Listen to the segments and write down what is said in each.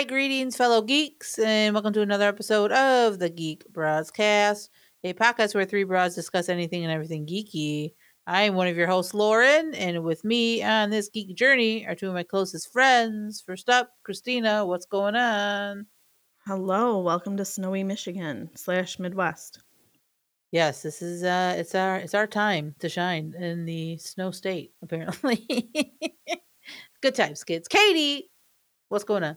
Hi, greetings, fellow geeks, and welcome to another episode of the Geek Broadcast, a podcast where three broads discuss anything and everything geeky. I am one of your hosts, Lauren, and with me on this geek journey are two of my closest friends. First up, Christina. What's going on? Hello, welcome to snowy Michigan slash Midwest. Yes, this is uh it's our it's our time to shine in the snow state, apparently. Good times, kids. Katie, what's going on?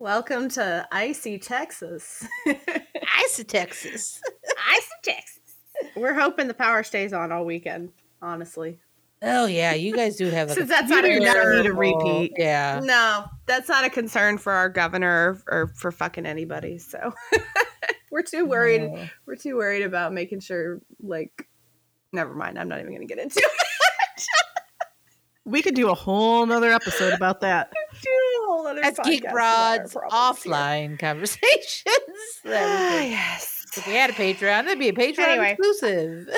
Welcome to icy Texas. Icy Texas. icy Texas. We're hoping the power stays on all weekend, honestly. Oh yeah, you guys do have like Since a that's not a do not concern. need a repeat. Yeah. No, that's not a concern for our governor or, or for fucking anybody. So we're too worried. No. We're too worried about making sure, like, never mind. I'm not even going to get into it. We could do a whole nother episode about that. do a whole other That's podcast Geek about our Broads problems here. offline conversations. Ah, yes. if we had a Patreon, it'd be a Patreon Anyway. exclusive.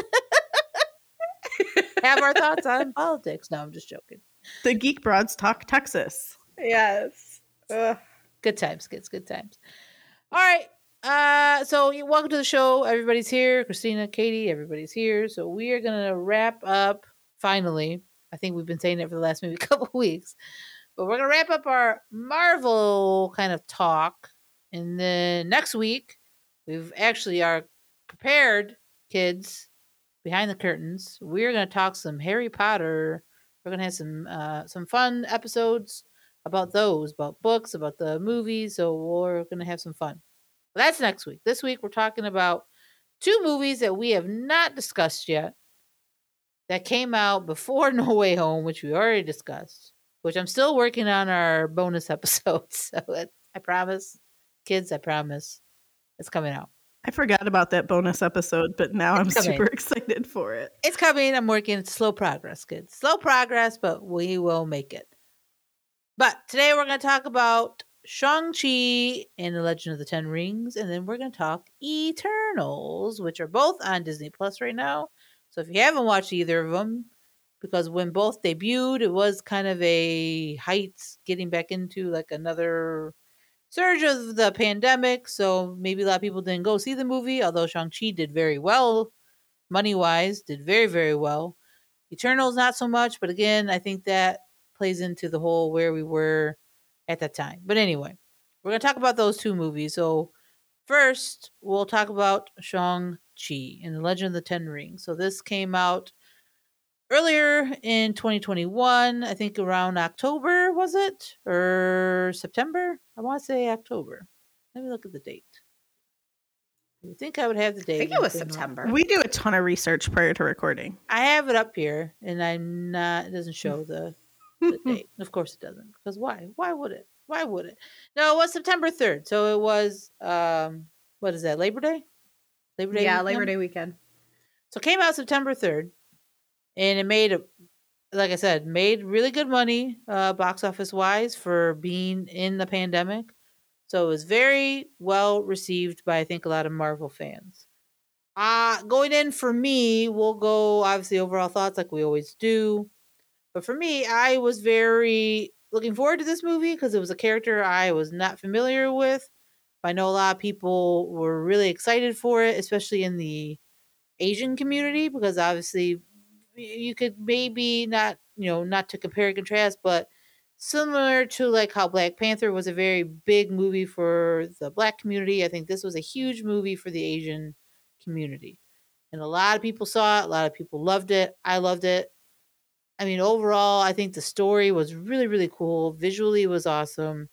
have our thoughts on politics. No, I'm just joking. The Geek Broads Talk Texas. Yes. Ugh. Good times, kids. Good times. All right. Uh, so welcome to the show. Everybody's here. Christina, Katie, everybody's here. So we are gonna wrap up finally. I think we've been saying it for the last maybe a couple weeks, but we're gonna wrap up our Marvel kind of talk, and then next week we've actually are prepared, kids, behind the curtains. We're gonna talk some Harry Potter. We're gonna have some uh, some fun episodes about those, about books, about the movies. So we're gonna have some fun. But that's next week. This week we're talking about two movies that we have not discussed yet that came out before No Way Home, which we already discussed. Which I'm still working on our bonus episode. So it, I promise, kids, I promise, it's coming out. I forgot about that bonus episode, but now I'm coming. super excited for it. It's coming. I'm working. It's slow progress, kids. Slow progress, but we will make it. But today we're going to talk about Shang-Chi and the Legend of the Ten Rings, and then we're going to talk Eternals, which are both on Disney Plus right now. So if you haven't watched either of them, because when both debuted, it was kind of a heights getting back into like another surge of the pandemic. So maybe a lot of people didn't go see the movie, although Shang-Chi did very well money wise, did very, very well. Eternals, not so much, but again, I think that plays into the whole where we were at that time. But anyway, we're going to talk about those two movies. So, first, we'll talk about Shang-Chi in the Legend of the Ten Rings. So, this came out earlier in 2021, I think around October, was it? Or September? I want to say October. Let me look at the date. I think I would have the date. I think it was written on- September. We do a ton of research prior to recording. I have it up here, and I'm not. It doesn't show the, the date. Of course, it doesn't. Because why? Why would it? Why would it? No, it was September third. So it was. Um, what is that? Labor Day. Labor Day. yeah, weekend? Labor Day weekend. So it came out September third, and it made a, like I said, made really good money, uh, box office wise for being in the pandemic. So it was very well received by I think a lot of Marvel fans. Uh going in for me, we'll go obviously overall thoughts like we always do. But for me, I was very looking forward to this movie because it was a character I was not familiar with. I know a lot of people were really excited for it, especially in the Asian community, because obviously you could maybe not, you know, not to compare and contrast, but similar to like how Black Panther was a very big movie for the black community, I think this was a huge movie for the Asian community. And a lot of people saw it, a lot of people loved it. I loved it. I mean, overall, I think the story was really, really cool. Visually, was awesome.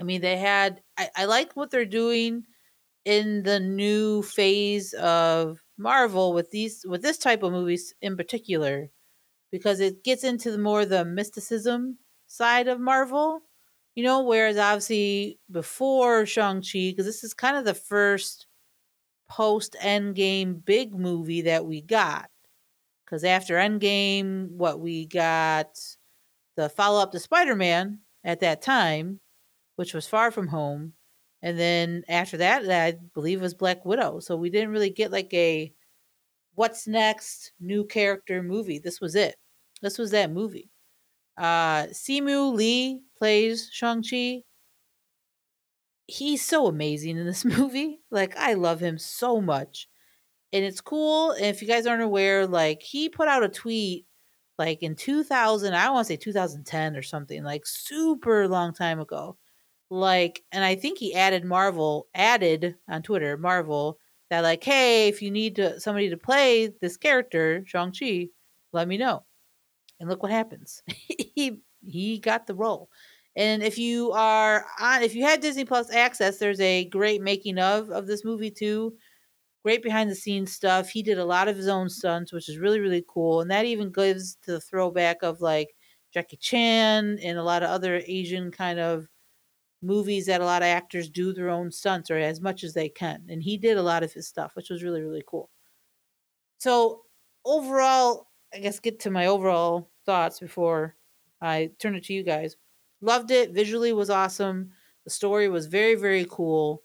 I mean, they had, I, I like what they're doing in the new phase of Marvel with these, with this type of movies in particular, because it gets into the more the mysticism side of Marvel, you know, whereas obviously before Shang-Chi, because this is kind of the first post Endgame big movie that we got. Because after Endgame, what we got the follow up to Spider Man at that time, which was Far From Home. And then after that, I believe was Black Widow. So we didn't really get like a what's next new character movie. This was it. This was that movie. Uh Simu Liu plays Shang-Chi. he's so amazing in this movie. Like I love him so much. And it's cool. And if you guys aren't aware, like he put out a tweet like in 2000, I want to say 2010 or something, like super long time ago. Like, and I think he added Marvel, added on Twitter, Marvel, that like, hey, if you need to somebody to play this character, Shang-Chi, let me know. And look what happens. he he got the role. And if you are on if you have Disney Plus access, there's a great making of of this movie too great behind the scenes stuff. He did a lot of his own stunts, which is really, really cool. And that even gives to the throwback of like Jackie Chan and a lot of other Asian kind of movies that a lot of actors do their own stunts or as much as they can. And he did a lot of his stuff, which was really, really cool. So overall, I guess get to my overall thoughts before I turn it to you guys. Loved it. Visually was awesome. The story was very, very cool.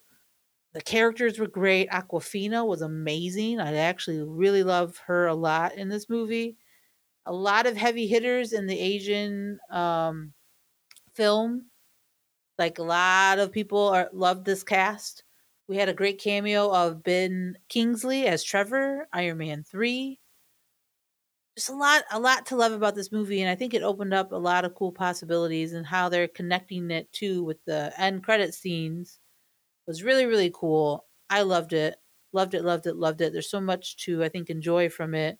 The characters were great. Awkwafina was amazing. I actually really love her a lot in this movie. A lot of heavy hitters in the Asian um, film. Like a lot of people are loved this cast. We had a great cameo of Ben Kingsley as Trevor, Iron Man 3. Just a lot a lot to love about this movie and I think it opened up a lot of cool possibilities and how they're connecting it too with the end credit scenes was really really cool. I loved it. Loved it, loved it, loved it. There's so much to I think enjoy from it.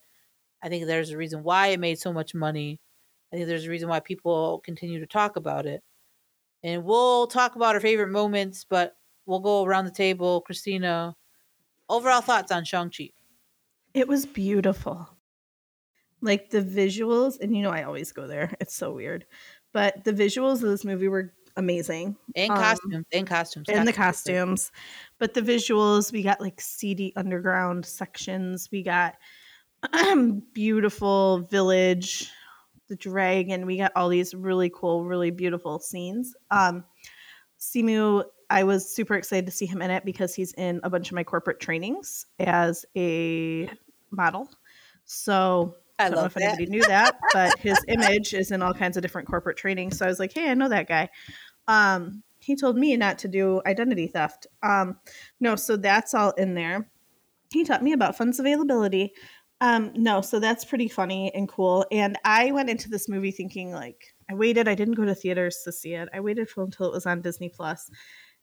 I think there's a reason why it made so much money. I think there's a reason why people continue to talk about it. And we'll talk about our favorite moments, but we'll go around the table. Christina, overall thoughts on Shang-Chi? It was beautiful. Like the visuals, and you know, I always go there. It's so weird. But the visuals of this movie were amazing. And Um, costumes. and costumes. and the costumes but the visuals we got like seedy underground sections we got beautiful village the dragon we got all these really cool really beautiful scenes um simu i was super excited to see him in it because he's in a bunch of my corporate trainings as a model so I don't know if that. anybody knew that, but his image is in all kinds of different corporate trainings. So I was like, hey, I know that guy. Um, he told me not to do identity theft. Um, no, so that's all in there. He taught me about funds availability. Um, no, so that's pretty funny and cool. And I went into this movie thinking like I waited, I didn't go to theaters to see it. I waited until it was on Disney Plus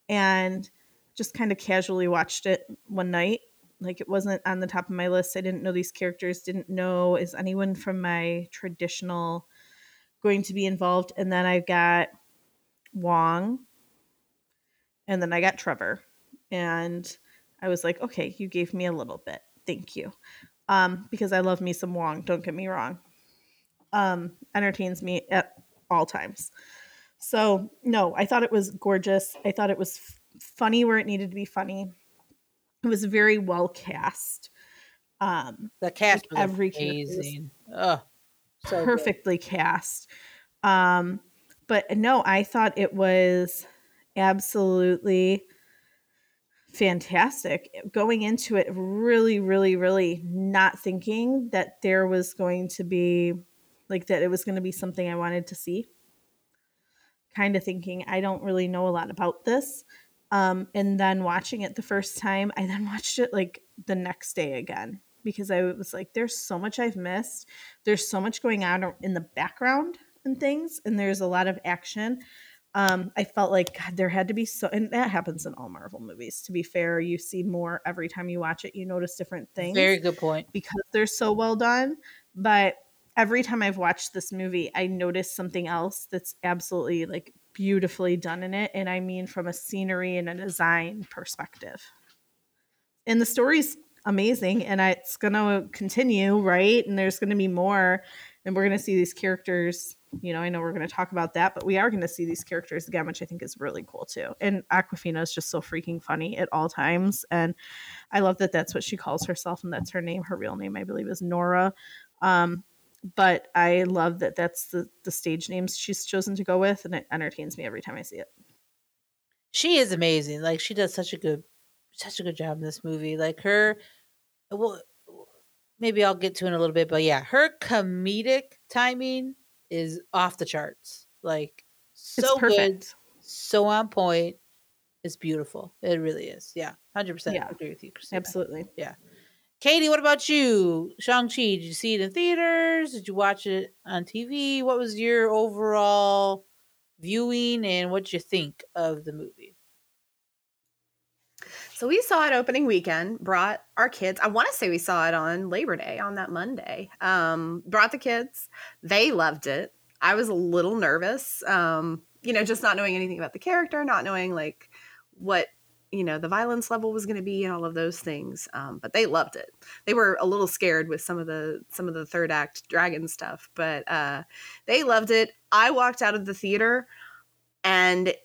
and just kind of casually watched it one night like it wasn't on the top of my list. I didn't know these characters, didn't know is anyone from my traditional going to be involved. And then I got Wong and then I got Trevor. And I was like, okay, you gave me a little bit. Thank you. Um, because I love me some Wong, don't get me wrong. Um, entertains me at all times. So, no, I thought it was gorgeous. I thought it was f- funny where it needed to be funny it was very well cast um The cast like was every amazing. Oh, so good. perfectly cast um but no i thought it was absolutely fantastic. Going into it really really really not thinking that there was going to be like that it was going to be something i wanted to see. Kind of thinking i don't really know a lot about this um, and then watching it the first time i then watched it like the next day again because i was like there's so much i've missed. There's so much going on in the background and things and there's a lot of action um, i felt like God, there had to be so and that happens in all marvel movies to be fair you see more every time you watch it you notice different things Very good point. because they're so well done. But every time I've watched this movie, I notice something else that's absolutely like beautifully done in it. And I mean, from a scenery and a design perspective. And the story's amazing and it's going to continue, right? And there's going to be more. And we're going to see these characters. You know, I know we're going to talk about that, but we are going to see these characters again, which I think is really cool too. And Awkwafina is just so freaking funny at all times. And I love that that's what she calls herself and that's her name. Her real name, I believe, is Nora. Um, but I love that that's the, the stage names she's chosen to go with, and it entertains me every time I see it. She is amazing. Like she does such a good, such a good job in this movie. Like her, well, maybe I'll get to in a little bit, but yeah, her comedic timing is off the charts. Like so good, so on point. It's beautiful. It really is. Yeah, hundred percent agree with you, Christina. Absolutely. Yeah. Katie, what about you? Shang Chi? Did you see it in theaters? Did you watch it on TV? What was your overall viewing, and what did you think of the movie? So we saw it opening weekend, brought our kids. I want to say we saw it on Labor Day on that Monday. Um, brought the kids. They loved it. I was a little nervous. Um, you know, just not knowing anything about the character, not knowing like what, you know, the violence level was going to be and all of those things. Um, but they loved it. They were a little scared with some of the some of the third act dragon stuff, but uh they loved it. I walked out of the theater and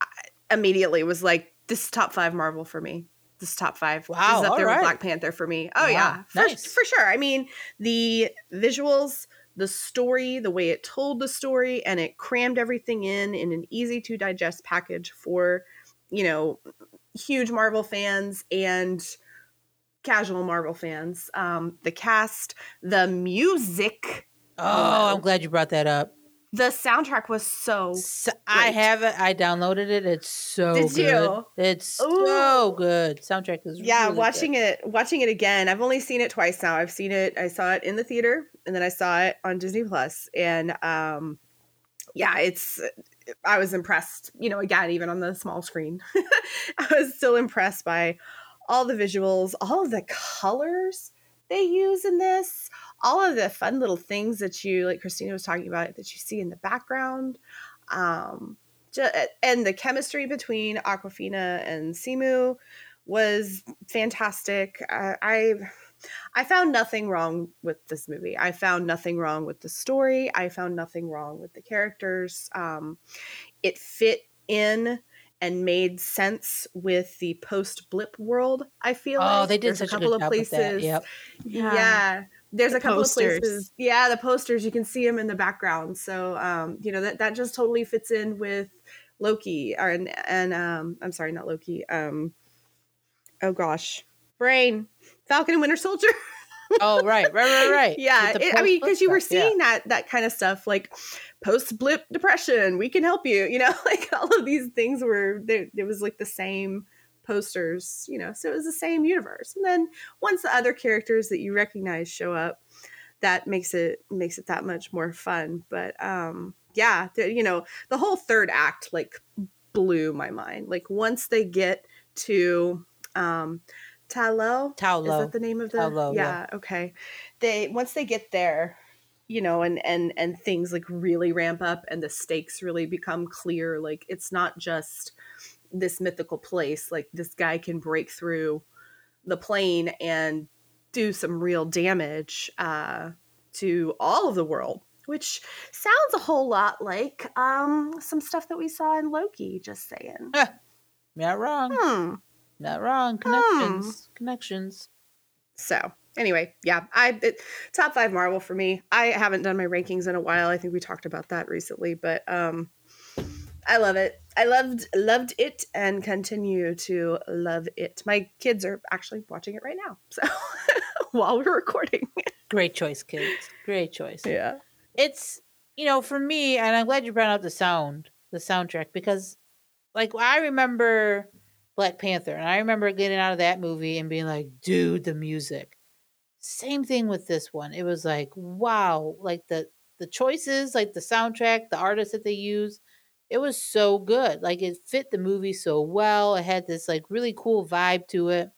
I immediately was like, this is top five Marvel for me. This is top five. Wow, This is up all there right. with Black Panther for me. Oh Wow, yeah. For, nice. for sure. I mean, the visuals, the story, the way it told the story, and it crammed everything in in an easy to digest package for, you know, huge Marvel fans and casual Marvel fans. Um, the cast, the music, Oh. I'm glad you brought that up. The soundtrack was so So, I have it. I downloaded it. It's so Did good. you? It's so good. Soundtrack is yeah really watching good. it watching it again i've only seen it twice now i've seen it i saw it in the theater and then i saw it on disney plus and um yeah it's i was impressed you know again even on the small screen i was still impressed by all the visuals all of the colors they use in this all of the fun little things that you like christina was talking about that you see in the background um ju- and the chemistry between awkwafina and simu was fantastic. I, I I found nothing wrong with this movie. I found nothing wrong with the story. I found nothing wrong with the characters. Um, it fit in and made sense with the post blip world. I feel Oh, like. they did There's such a couple good of job with places. that. Yep. Yeah. There's The a couple posters. of places. Yeah, the posters you can see them in the background. So um, you know that that just totally fits in with Loki or and, and um I'm sorry, not Loki. Um oh gosh. Brain. Falcon and Winter Soldier. Oh, right, right, right, right. yeah, it- I mean because you were stuff, yeah. seeing that that kind of stuff like post blip depression, we can help you, you know, like all of these things were there it was like the same posters, you know, so it was the same universe. And then once the other characters that you recognize show up, that makes it makes it that much more fun. But um yeah, the, you know, the whole third act like blew my mind. Like once they get to um Talo, Tao is that the name of the? Tao Lo, yeah, yeah. Okay. They once they get there, you know, and and and things like really ramp up, and the stakes really become clear. Like it's not just this mythical place. Like this guy can break through the plane and do some real damage uh, to all of the world. Which sounds a whole lot like um, some stuff that we saw in Loki. Just saying. Not wrong. Hmm. Not wrong. Connections. Connections. So anyway, yeah, I it, top five Marvel for me. I haven't done my rankings in a while. I think we talked about that recently, but um, I love it. I loved loved it and continue to love it. My kids are actually watching it right now, so while we're recording. Great choice, kids. Great choice. Yeah. It's you know for me, and I'm glad you brought up the sound, the soundtrack, because like I remember Black Panther, and I remember getting out of that movie and being like, dude, the music. Same thing with this one. It was like, wow, like the the choices, like the soundtrack, the artists that they use, it was so good. Like it fit the movie so well. It had this like really cool vibe to it.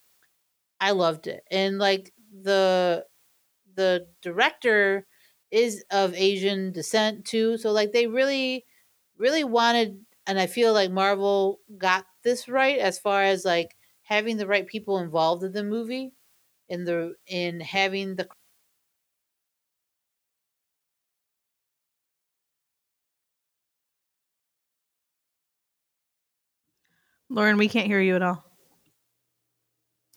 I loved it. And like the the director is of Asian descent too. So like they really really wanted and I feel like Marvel got this right as far as like having the right people involved in the movie in the in having the Lauren, we can't hear you at all.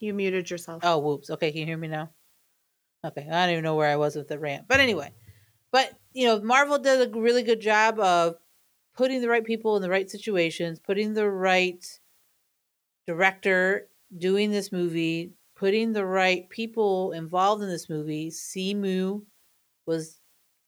You muted yourself. Oh, whoops. Okay, can you hear me now? Okay, I don't even know where I was with the rant. But anyway, but you know, Marvel did a really good job of putting the right people in the right situations, putting the right director doing this movie, putting the right people involved in this movie. Simu was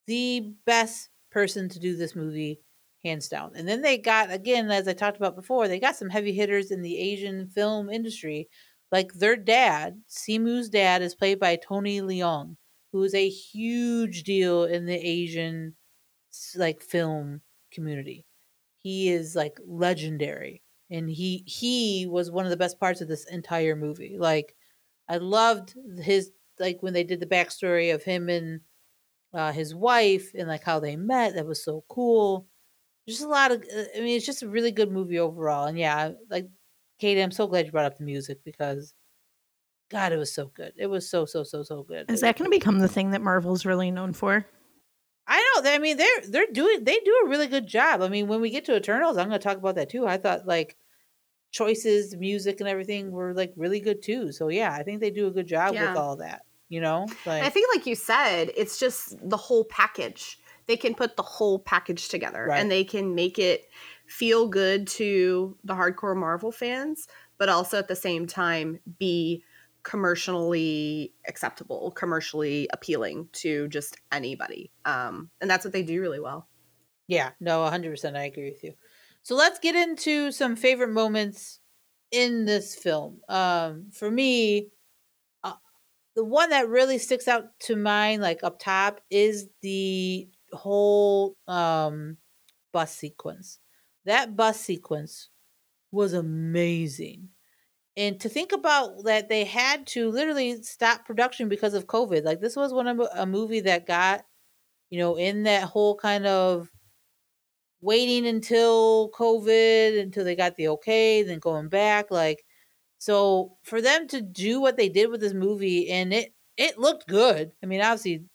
the best person to do this movie, hands down. And then they got again, as I talked about before, they got some heavy hitters in the Asian film industry. Like their dad, Simu's dad, is played by Tony Leung, who is a huge deal in the Asian like film community. He is like legendary, and he he was one of the best parts of this entire movie. Like I loved his like when they did the backstory of him and uh, his wife and like how they met. That was so cool. Just a lot of. Uh, I mean, it's just a really good movie overall. And yeah, like Katie, I'm so glad you brought up the music because God, it was so good. It was so so so so good. Is that going to become the thing that Marvel's really known for? I know. I mean, they're they're doing they do a really good job. I mean, when we get to Eternals, I'm going to talk about that too. I thought like choices, music, and everything were like really good too. So yeah, I think they do a good job yeah. with all that. You know, like, I think like you said, it's just the whole package. They can put the whole package together, right. and they can make it feel good to the hardcore Marvel fans, but also at the same time be commercially acceptable, commercially appealing to just anybody. Um, and that's what they do really well. Yeah, no, 100% I agree with you. So let's get into some favorite moments in this film. Um, for me, uh, the one that really sticks out to mind, like up top, is the whole um, bus sequence. That bus sequence was amazing and to think about that they had to literally stop production because of covid like this was one of a movie that got you know in that whole kind of waiting until covid until they got the okay then going back like so for them to do what they did with this movie and it it looked good i mean obviously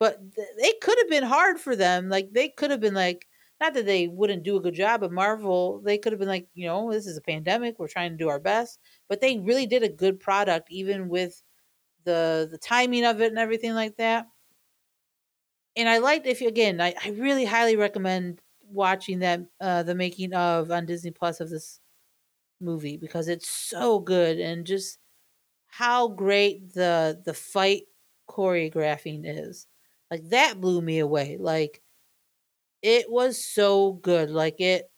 but th- it could have been hard for them like they could have been like not that they wouldn't do a good job, but Marvel, they could have been like, you know, this is a pandemic. We're trying to do our best. But they really did a good product, even with the the timing of it and everything like that. And I liked if you again, I, I really highly recommend watching that uh the making of on Disney Plus of this movie because it's so good and just how great the the fight choreographing is. Like that blew me away. Like it was so good. Like it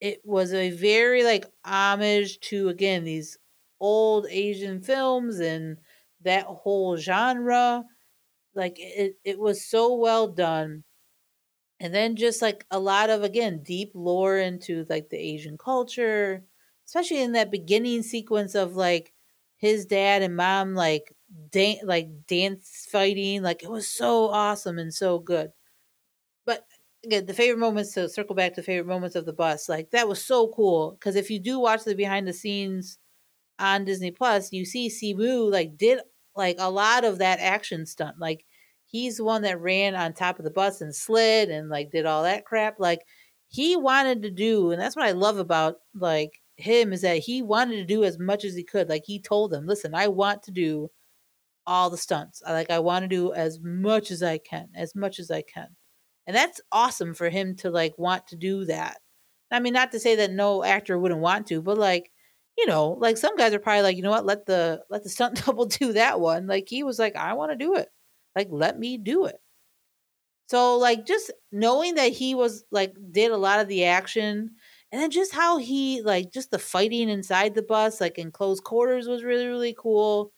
it was a very like homage to again these old Asian films and that whole genre. Like it it was so well done. And then just like a lot of again deep lore into like the Asian culture, especially in that beginning sequence of like his dad and mom like dan- like dance fighting like it was so awesome and so good But again, the favorite moments to circle back to the favorite moments of the bus, like that was so cool. Because if you do watch the behind the scenes on Disney Plus, you see Simu like did like a lot of that action stunt. Like he's the one that ran on top of the bus and slid and like did all that crap. Like he wanted to do, and that's what I love about like him is that he wanted to do as much as he could. Like he told them, listen, I want to do all the stunts. I like I want to do as much as I can, as much as I can. And that's awesome for him to like want to do that. I mean, not to say that no actor wouldn't want to, but like, you know, like some guys are probably like, you know what, let the let the stunt double do that one. Like he was like, I want to do it. Like, let me do it. So like just knowing that he was like did a lot of the action and then just how he like just the fighting inside the bus, like in close quarters was really, really cool.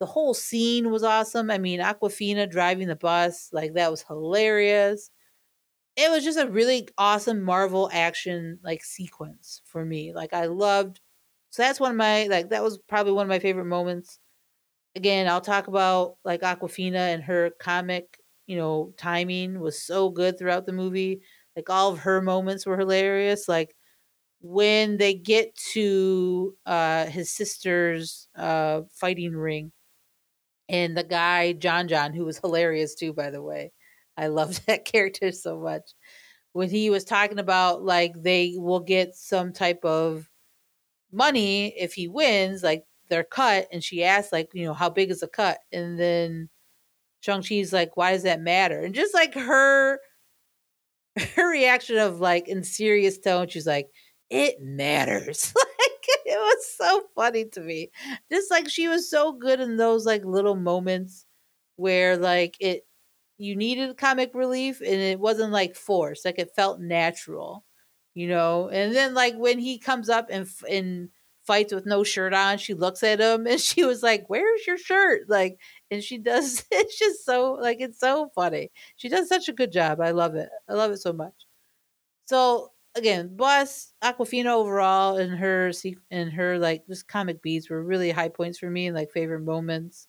The whole scene was awesome. I mean, Awkwafina driving the bus, like that was hilarious it was just a really awesome Marvel action like sequence for me. Like I loved so that's one of my like that was probably one of my favorite moments. Again, I'll talk about like Awkwafina and her comic, you know, timing was so good throughout the movie. Like all of her moments were hilarious. Like when they get to uh his sister's uh fighting ring and the guy Jon Jon who was hilarious too by the way I loved that character so much. When he was talking about like they will get some type of money if he wins, like their cut, and she asked like, you know, how big is the cut? And then Shang-Chi's like, why does that matter? And just like her her reaction of like in serious tone, she's like, it matters. it was so funny to me. Just like she was so good in those like little moments where like it you needed comic relief and it wasn't like forced like it felt natural you know? And then like when he comes up and and fights with no shirt on she looks at him and she was like where's your shirt? Like and she does it's just so like it's so funny. She does such a good job. I love it. I love it so much. So again boss awkwafina overall and her and her like just comic beats were really high points for me and like favorite moments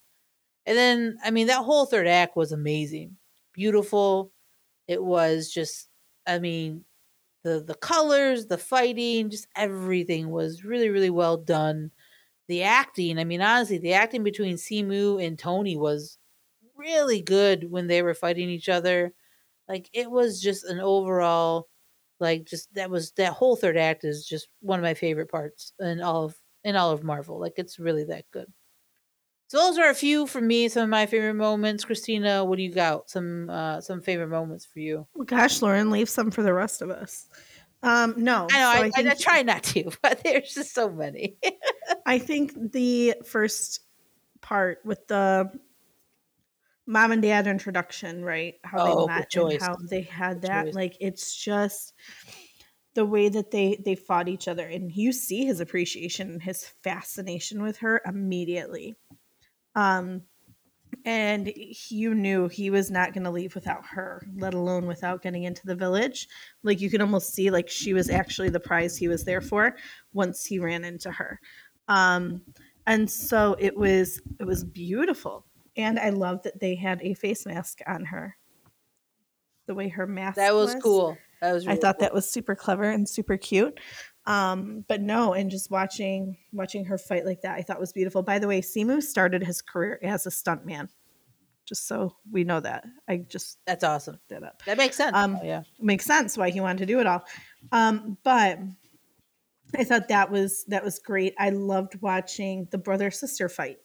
and then i mean that whole third act was amazing beautiful it was just i mean the the colors, the fighting, just everything was really really well done. The acting, I mean honestly, the acting between Simu and Tony was really good when they were fighting each other. Like it was just an overall like just that was that whole third act is just one of my favorite parts in all of in all of Marvel. Like it's really that good. So those are a few for me, some of my favorite moments. Christina, what do you got? Some uh some favorite moments for you? Well, gosh, Lauren, leave some for the rest of us. Um, no, I know. So I, I, think, I, try not to, but there's just so many. I think the first part with the mom and dad introduction, right? How oh, they met and how they had that. Choice. Like it's just the way that they they fought each other, and you see his appreciation and his fascination with her immediately. Um, and you knew he was not going to leave without her, let alone without getting into the village. Like you could almost see like she was actually the prize he was there for once he ran into her. Um, and so it was it was beautiful, and I love that they had a face mask on her. The way her mask that was, was. cool. That was really I thought cool. that was super clever and super cute. Um, but no, and just watching watching her fight like that, I thought was beautiful. By the way, Simu started his career as a stuntman. Just so we know that. I just that's awesome. That up. That makes sense. Um, oh, yeah, makes sense why he wanted to do it all. Um, but I thought that was that was great. I loved watching the brother sister fight.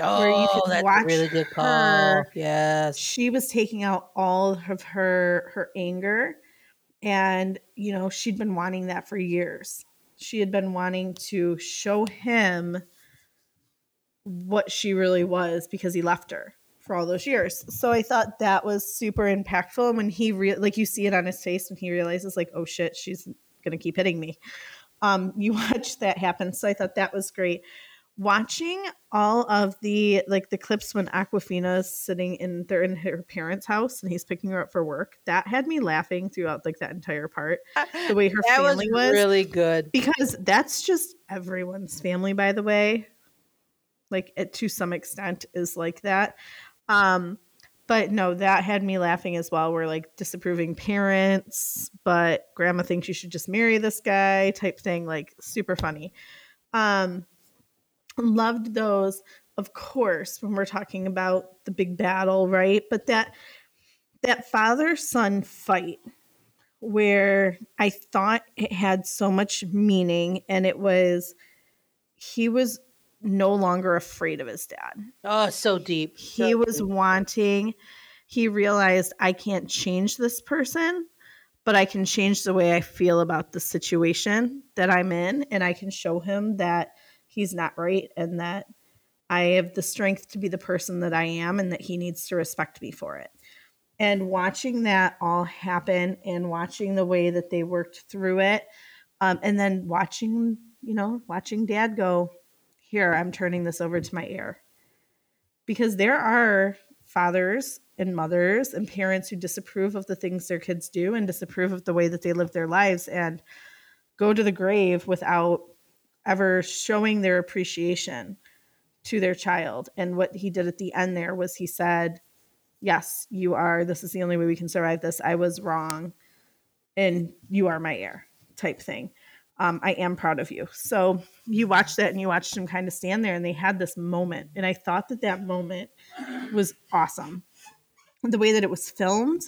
Oh, where you could that's watch a really good call. Her. Yes, she was taking out all of her her anger and, you know, she'd been wanting that for years. She had been wanting to show him what she really was because he left her for all those years. So I thought that was super impactful. And when he re- like you see it on his face when he realizes like, oh shit, she's gonna keep hitting me. Um, you watch that happen. So I thought that was great watching all of the like the clips when Awkwafina's sitting in they're in her parents' house and he's picking her up for work, that had me laughing throughout like that entire part. The way her that family was, was really good. Because that's just everyone's family, by the way. Like it to some extent is like that. Um but no, that had me laughing as well. We're like disapproving parents, but grandma thinks you should just marry this guy type thing, like super funny. Um loved those of course when we're talking about the big battle right? But that that father son fight where i thought it had so much meaning and it was he was no longer afraid of his dad. Oh so deep. So he was deep. wanting he realized i can't change this person but i can change the way i feel about the situation that i'm in and i can show him that he's not right and that I have the strength to be the person that I am and that he needs to respect me for it. And watching that all happen and watching the way that they worked through it, um, and then watching, you know, watching dad go, Here, I'm turning this over to my heir. Because there are fathers and mothers and parents who disapprove of the things their kids do and disapprove of the way that they live their lives and go to the grave without ever showing their appreciation to their child. And what he did at the end there was he said, Yes, you are. This is the only way we can survive this. I was wrong. And you are my heir, type thing. Um, I am proud of you. So you watched that and you watched him kind of stand there and they had this moment. And I thought that that moment was awesome. The way that it was filmed,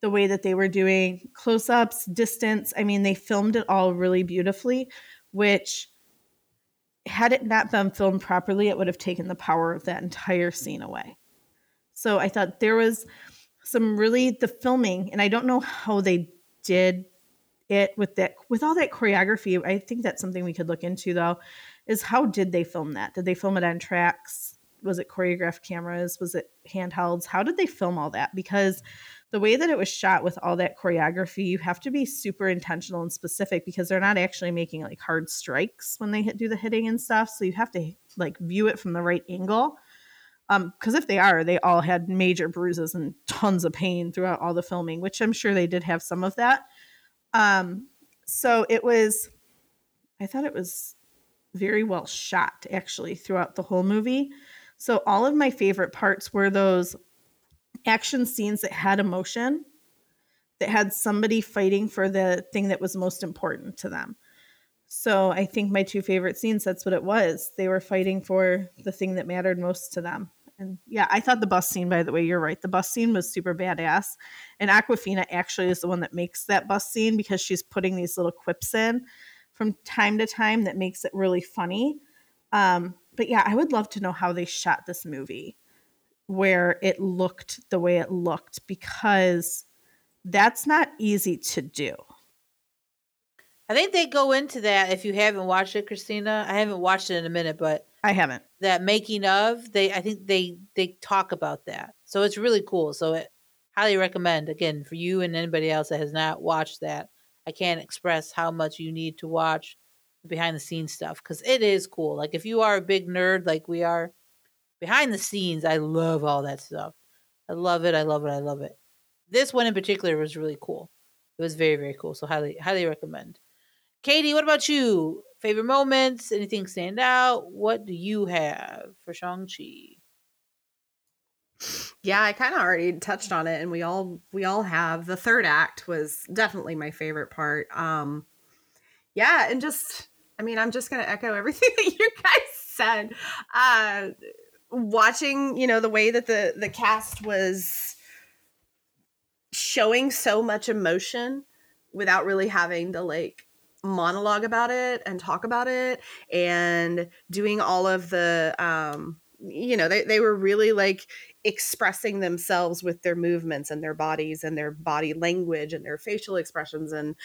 the way that they were doing close ups, distance. I mean, they filmed it all really beautifully, which had it not been filmed properly, it would have taken the power of that entire scene away. So I thought there was some really the filming, and I don't know how they did it with that with all that choreography. I think that's something we could look into though, is how did they film that? Did they film it on tracks was it choreographed cameras? Was it handhelds? How did they film all that? Because the way that it was shot with all that choreography, you have to be super intentional and specific because they're not actually making like hard strikes when they hit, do the hitting and stuff. So you have to like view it from the right angle. Um, because if they are, they all had major bruises and tons of pain throughout all the filming, which I'm sure they did have some of that. Um, so it was, I thought it was very well shot actually throughout the whole movie. So all of my favorite parts were those action scenes that had emotion, that had somebody fighting for the thing that was most important to them. So I think my two favorite scenes, that's what it was. They were fighting for the thing that mattered most to them. And yeah, I thought the bus scene, by the way, you're right. The bus scene was super badass. And Awkwafina actually is the one that makes that bus scene because she's putting these little quips in from time to time that makes it really funny. Um, but yeah, I would love to know how they shot this movie where it looked the way it looked because that's not easy to do. I think they go into that if you haven't watched it, Christina. I haven't watched it in a minute, but I haven't. That making of, they I think they they talk about that. So it's really cool. So it highly recommend again for you and anybody else that has not watched that. I can't express how much you need to watch behind the scenes stuff because it is cool. Like if you are a big nerd like we are, behind the scenes, I love all that stuff. I love it. I love it. I love it. This one in particular was really cool. It was very very cool. So highly highly recommend. Katie, what about you? Favorite moments? Anything stand out? What do you have for Shang Chi? Yeah, I kind of already touched on it, and we all we all have. The third act was definitely my favorite part. Um, yeah, and just I mean, I'm just gonna echo everything that you guys said. Uh, watching, you know, the way that the the cast was showing so much emotion without really having to like monologue about it and talk about it and doing all of the um you know they, they were really like expressing themselves with their movements and their bodies and their body language and their facial expressions. And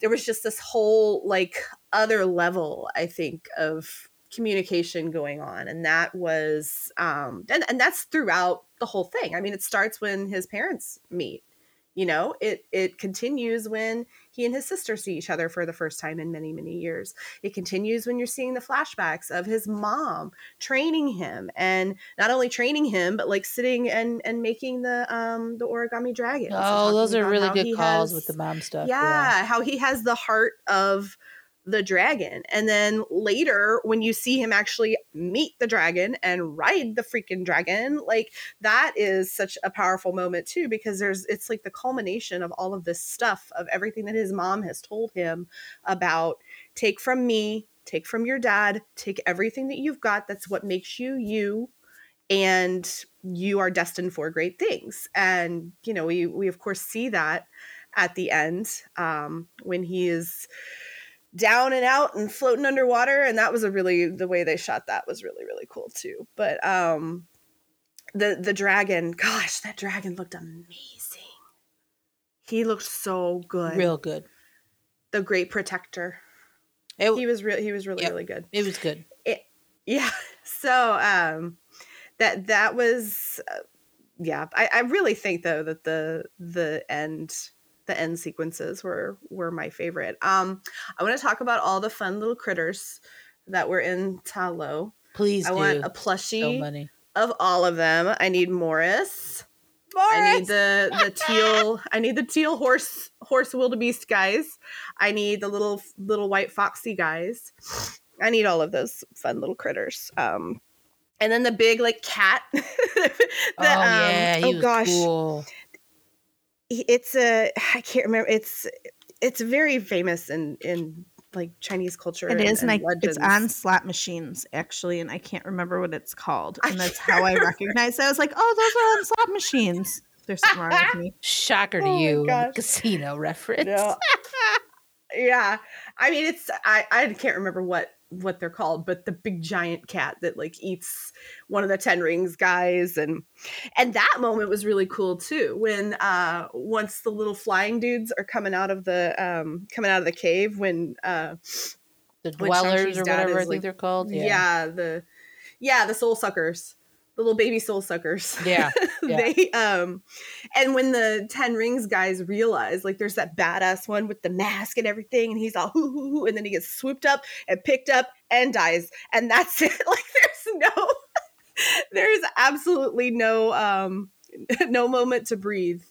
there was just this whole like other level i think of communication going on and that was um and, and that's throughout the whole thing. I mean it starts when his parents meet you know? It it continues when he and his sister see each other for the first time in many many years. It continues when you're seeing the flashbacks of his mom training him and not only training him but like sitting and and making the um the origami dragon oh those are really good calls has, with the mom stuff yeah, yeah how he has the heart of the dragon. And then later, when you see him actually meet the dragon and ride the freaking dragon, like that is such a powerful moment too, because there's it's like the culmination of all of this stuff of everything that his mom has told him about take from me, take from your dad, take everything that you've got. That's what makes you you. And you are destined for great things. And, you know, we we of course see that at the end um, when he is down and out and floating underwater and that was a really the way they shot that was really really cool too. But um the the dragon gosh that dragon looked amazing. He looked so good. Real good. The great protector. It, he was real he was really yep, really good. It was good. It, yeah so um that that was uh, yeah I, I really think though that the the end the end sequences were were my favorite. Um, I want to talk about all the fun little critters that were in Ta Lo. Please, I do. want a plushie of all of them. I need Morris. Morris. I need the the teal. I need the teal horse horse wildebeest guys. I need the little little white foxy guys. I need all of those fun little critters. Um, and then the big like cat. the, oh um, yeah, oh gosh. Cool it's a I can't remember. It's it's very famous in in like Chinese culture. It is, and, and I, it's on slot machines actually, and I can't remember what it's called. And that's how I recognize it. I was like, oh, those are on slot machines. There's something wrong with me. Shocker to oh you, casino reference. No. yeah, I mean, it's I I can't remember what what they're called, but the big giant cat that like eats one of the Ten Rings guys, and and that moment was really cool too. When uh once the little flying dudes are coming out of the um coming out of the cave, when uh the dwellers or whatever I think like, they're called, yeah. yeah, the yeah the soul suckers. The little baby soul suckers. Yeah, yeah. they um and when the 10 rings guys realize like there's that badass one with the mask and everything and he's all hoo hoo hoo and then he gets swooped up and picked up and dies and that's it. Like there's no there's absolutely no um no moment to breathe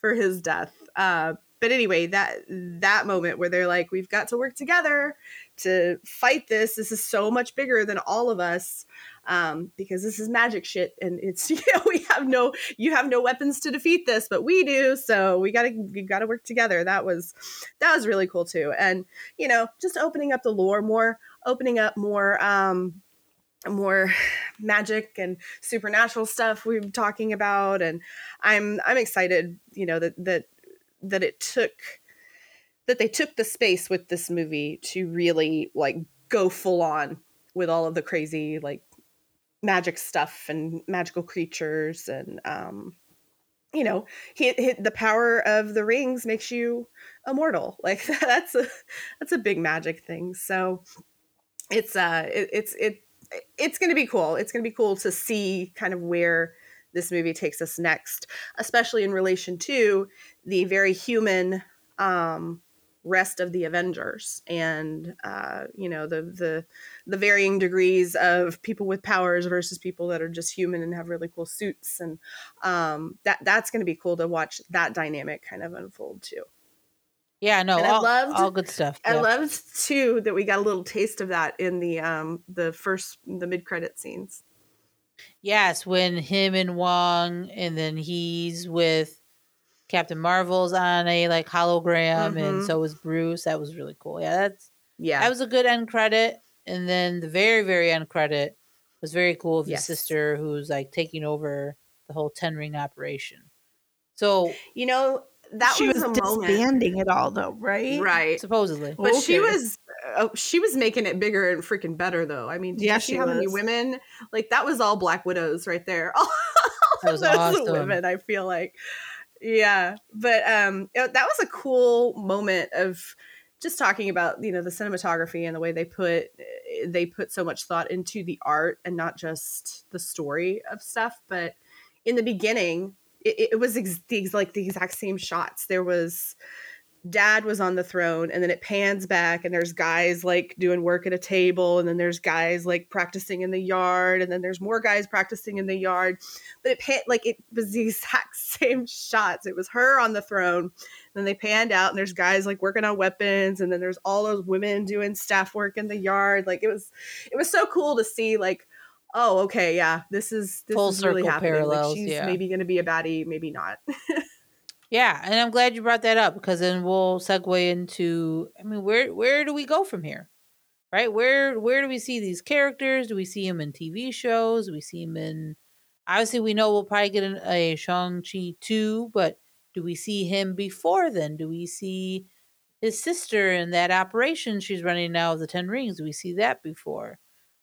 for his death. Uh but anyway, that that moment where they're like, we've got to work together to fight this. This is so much bigger than all of us um, because this is magic shit, and it's you know we have no you have no weapons to defeat this, but we do. So we gotta we gotta work together. That was that was really cool too, and you know just opening up the lore more, opening up more. Um, more magic and supernatural stuff we are talking about and i'm i'm excited you know that that that it took that they took the space with this movie to really like go full on with all of the crazy like magic stuff and magical creatures and um you know hit the power of the rings makes you immortal. Like that's a that's a big magic thing. So it's uh it, it's it it's going to be cool. It's going to be cool to see kind of where this movie takes us next especially in relation to the very human um rest of the Avengers and uh, you know the the the varying degrees of people with powers versus people that are just human and have really cool suits and um, that that's going to be cool to watch that dynamic kind of unfold too. Yeah, no, And I all, loved- all good stuff. I yeah. loved too that we got a little taste of that in the um the first the mid credit scenes. Yes, when him and Wong, and then he's with Captain Marvel's on a like hologram, and Mhm. so was Bruce. That was really cool. Yeah, that's Yeah, that was a good end credit. And then the very very end credit was very cool of his Yes. sister who's like taking over the whole Ten Ring operation. So you know that she was, was a moment, disbanding it all, though, right? right? supposedly, But she was uh, she was making it bigger and freaking better though. I mean, did Yeah, you see she how many women like that was all Black Widows right there. All That was those awesome. women, I feel like. Yeah, but um, that was a cool moment of just talking about you know the cinematography and the way they put they put so much thought into the art and not just the story of stuff. But in the beginning, it, it was ex- the, like the exact same shots. There was dad was on the throne and then it pans back and there's guys like doing work at a table and then there's guys like practicing in the yard and then there's more guys practicing in the yard. But it pan like it was the exact same shots. It was her on the throne and then they panned out and there's guys like working on weapons and then there's all those women doing staff work in the yard. Like it was it was so cool to see like oh okay yeah this is this Full is really happening. Like she's yeah. maybe gonna be a baddie maybe not yeah. And I'm glad you brought that up because then we'll segue into. I mean, where where do we go from here? Right? Where where do we see these characters? Do we see them in TV shows? Do we see them in? Obviously, we know we'll probably get an, a Shang Chi two, but do we see him before then? Do we see his sister in that operation she's running now of the Ten Rings? Do we see that before?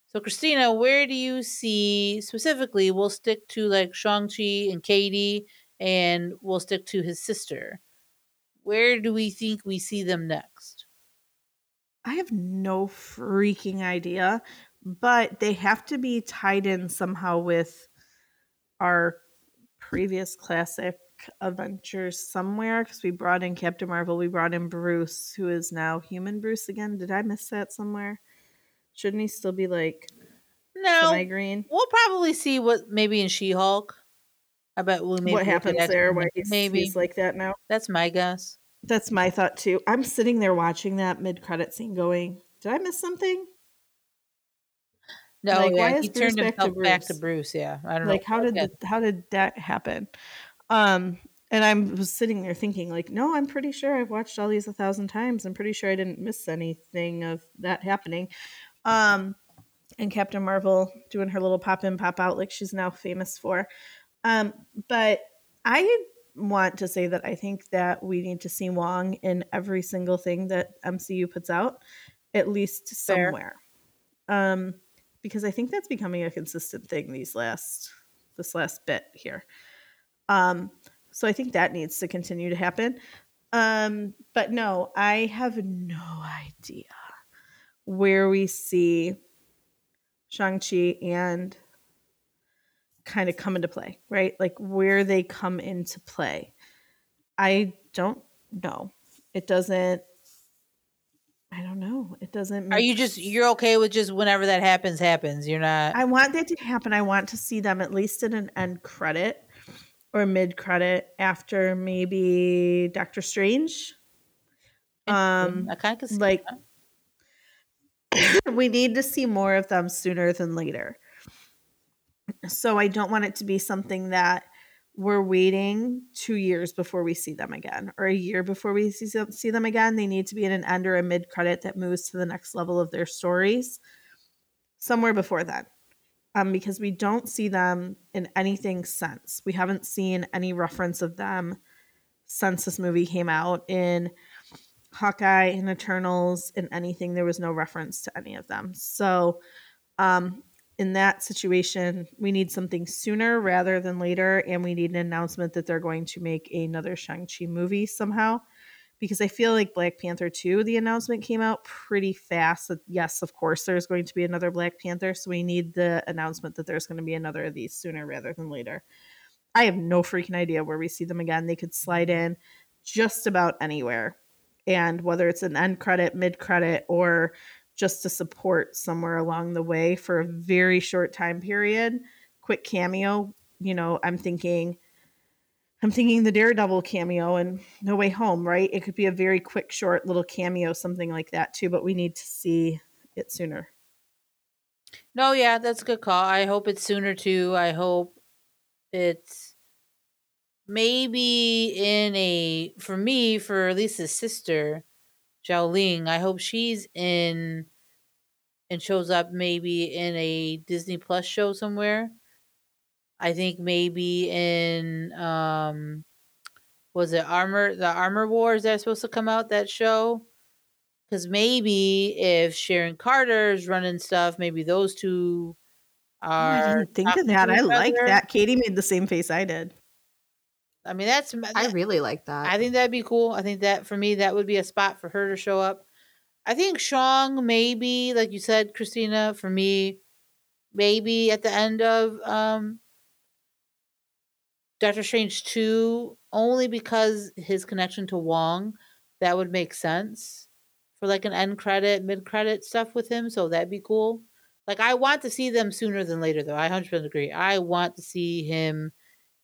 So, Christina, where do you see specifically? We'll stick to like Shang Chi and Katie, and we'll stick to his sister. Where do we think we see them next? I have no freaking idea, but they have to be tied in somehow with our previous classic adventures somewhere because we brought in Captain Marvel, we brought in Bruce, who is now human Bruce again. Did I miss that somewhere? Shouldn't he still be like No, green? we'll probably see what maybe in She Hulk. I bet we maybe What happens there? Why he's, maybe he's like that now? that's my guess. That's my thought too. I'm sitting there watching that mid credit scene going, did I miss something? No, Like, yeah, why is he Bruce turned back to back to Bruce? Bruce. Yeah, I don't like know. Like how did Yeah. the, how did that happen um and i was sitting there thinking like no i'm pretty sure i've watched all these a thousand times i'm pretty sure i didn't miss anything of that happening um and captain marvel doing her little pop in pop out like she's now famous for um but i want to say that i think that we need to see wong in every single thing that mcu puts out at least somewhere. Um because i think that's becoming a consistent thing these last this last bit here. Um so i think that needs to continue to happen. Um but no i have no idea where we see shang-chi and kind of come into play, right? Like where they come into play. I don't know. It doesn't I don't know. It doesn't Are you just you're okay with just whenever that happens happens? You're not I want that to happen. I want to see them at least in an end credit or mid credit after maybe Doctor Strange. Um I kind of like we need to see more of them sooner than later. So I don't want it to be something that we're waiting two years before we see them again or a year before we see them, see them again. They need to be in an end or a mid credit that moves to the next level of their stories somewhere before then. Um, because we don't see them in anything since. We haven't seen any reference of them since this movie came out in Hawkeye and Eternals and anything. There was no reference to any of them. So, um, in that situation, we need something sooner rather than later, and we need an announcement that they're going to make another Shang-Chi movie somehow. Because I feel like Black Panther 2, the announcement came out pretty fast. That yes, of course, there's going to be another Black Panther. So we need the announcement that there's going to be another of these sooner rather than later. I have no freaking idea where we see them again. They could slide in just about anywhere. And whether it's an end credit, mid credit, or just to support somewhere along the way for a very short time period. Quick cameo, you know, I'm thinking I'm thinking the Daredevil cameo and No Way Home, right? It could be a very quick short little cameo something like that too, but we need to see it sooner. No, yeah, that's a good call. I hope it's sooner too. I hope it's maybe in a for me for Lisa's sister Xialing. I hope she's in and shows up maybe in a Disney Plus show somewhere. I think maybe in um was it Armor the Armor Wars that's supposed to come out that show? Cuz maybe if Sharon Carter is running stuff, maybe those two are oh, I didn't think of that. I like that. Katie made the same face I did. I mean, that's that, I really like that. I think that'd be cool. I think that for me, that would be a spot for her to show up. I think Shang maybe, like you said, Christina, for me, maybe at the end of um Doctor Strange 2, only because his connection to Wong, that would make sense for like an end credit, mid credit stuff with him. So that'd be cool. Like I want to see them sooner than later, though. I 100% agree. I want to see him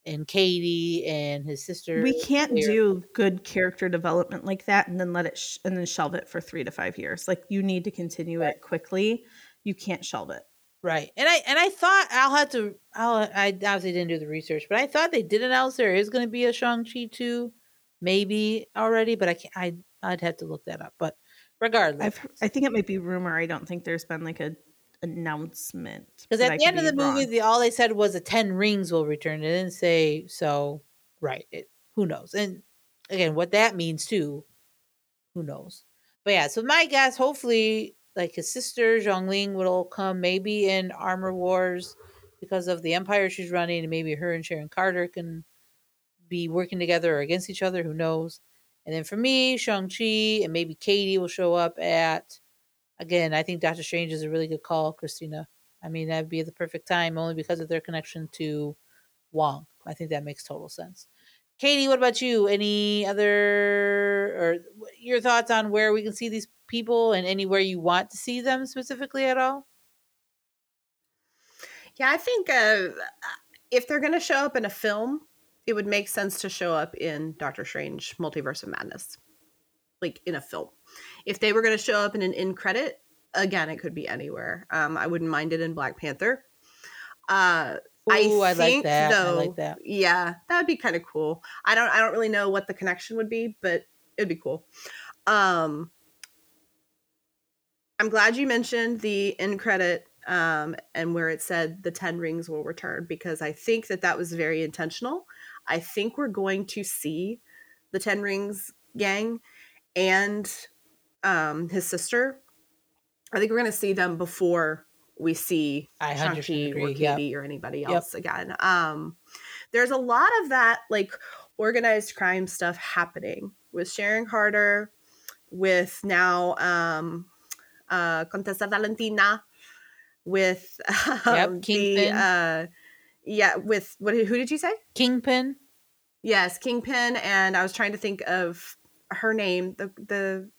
and Katie and his sister. We can't do good character development like that and then let it sh- and then shelve it for three to five years. Like you need to continue right. it quickly. You can't shelve it. Right. And I and I thought I'll have to I'll I obviously didn't do the research, but I thought they did announce there is going to be a Shang Chi two, maybe already, but I can't. I I'd have to look that up. But regardless, I've, I think it might be rumor. I don't think there's been like a announcement. Because at the end of the wrong. movie, the, all they said was the ten rings will return. It didn't say so. Right. It, who knows? And again, what that means too, who knows? But yeah, so my guess, hopefully, like his sister Xialing will come maybe in Armor Wars because of the empire she's running, and maybe her and Sharon Carter can be working together or against each other. Who knows? And then for me, Shang Chi and maybe Katie will show up at again, I think Doctor Strange is a really good call, Christina. I mean, that'd be the perfect time only because of their connection to Wong. I think that makes total sense. Katie, what about you? Any other or your thoughts on where we can see these people and anywhere you want to see them specifically at all? Yeah, I think uh, if they're going to show up in a film, it would make sense to show up in Doctor Strange Multiverse of Madness, like in a film. If they were going to show up in an in credit, again, it could be anywhere. Um, I wouldn't mind it in Black Panther. Uh, Ooh, I, I think, like that. Though, I like that. Yeah, that would be kind of cool. I don't. I don't really know what the connection would be, but it'd be cool. Um, I'm glad you mentioned the end credit um, and where it said the 10 rings will return because I think that that was very intentional. I think we're going to see the 10 rings gang and um, his sister. I think we're going to see them before we see Shang-Chi or Katie yep. or anybody else yep. again. Um, there's a lot of that like organized crime stuff happening with Sharon Carter, with now um, uh, Contessa Valentina, with um, yep, the uh, yeah, with what? Who did you say? Kingpin. Yes, Kingpin, and I was trying to think of her name. The the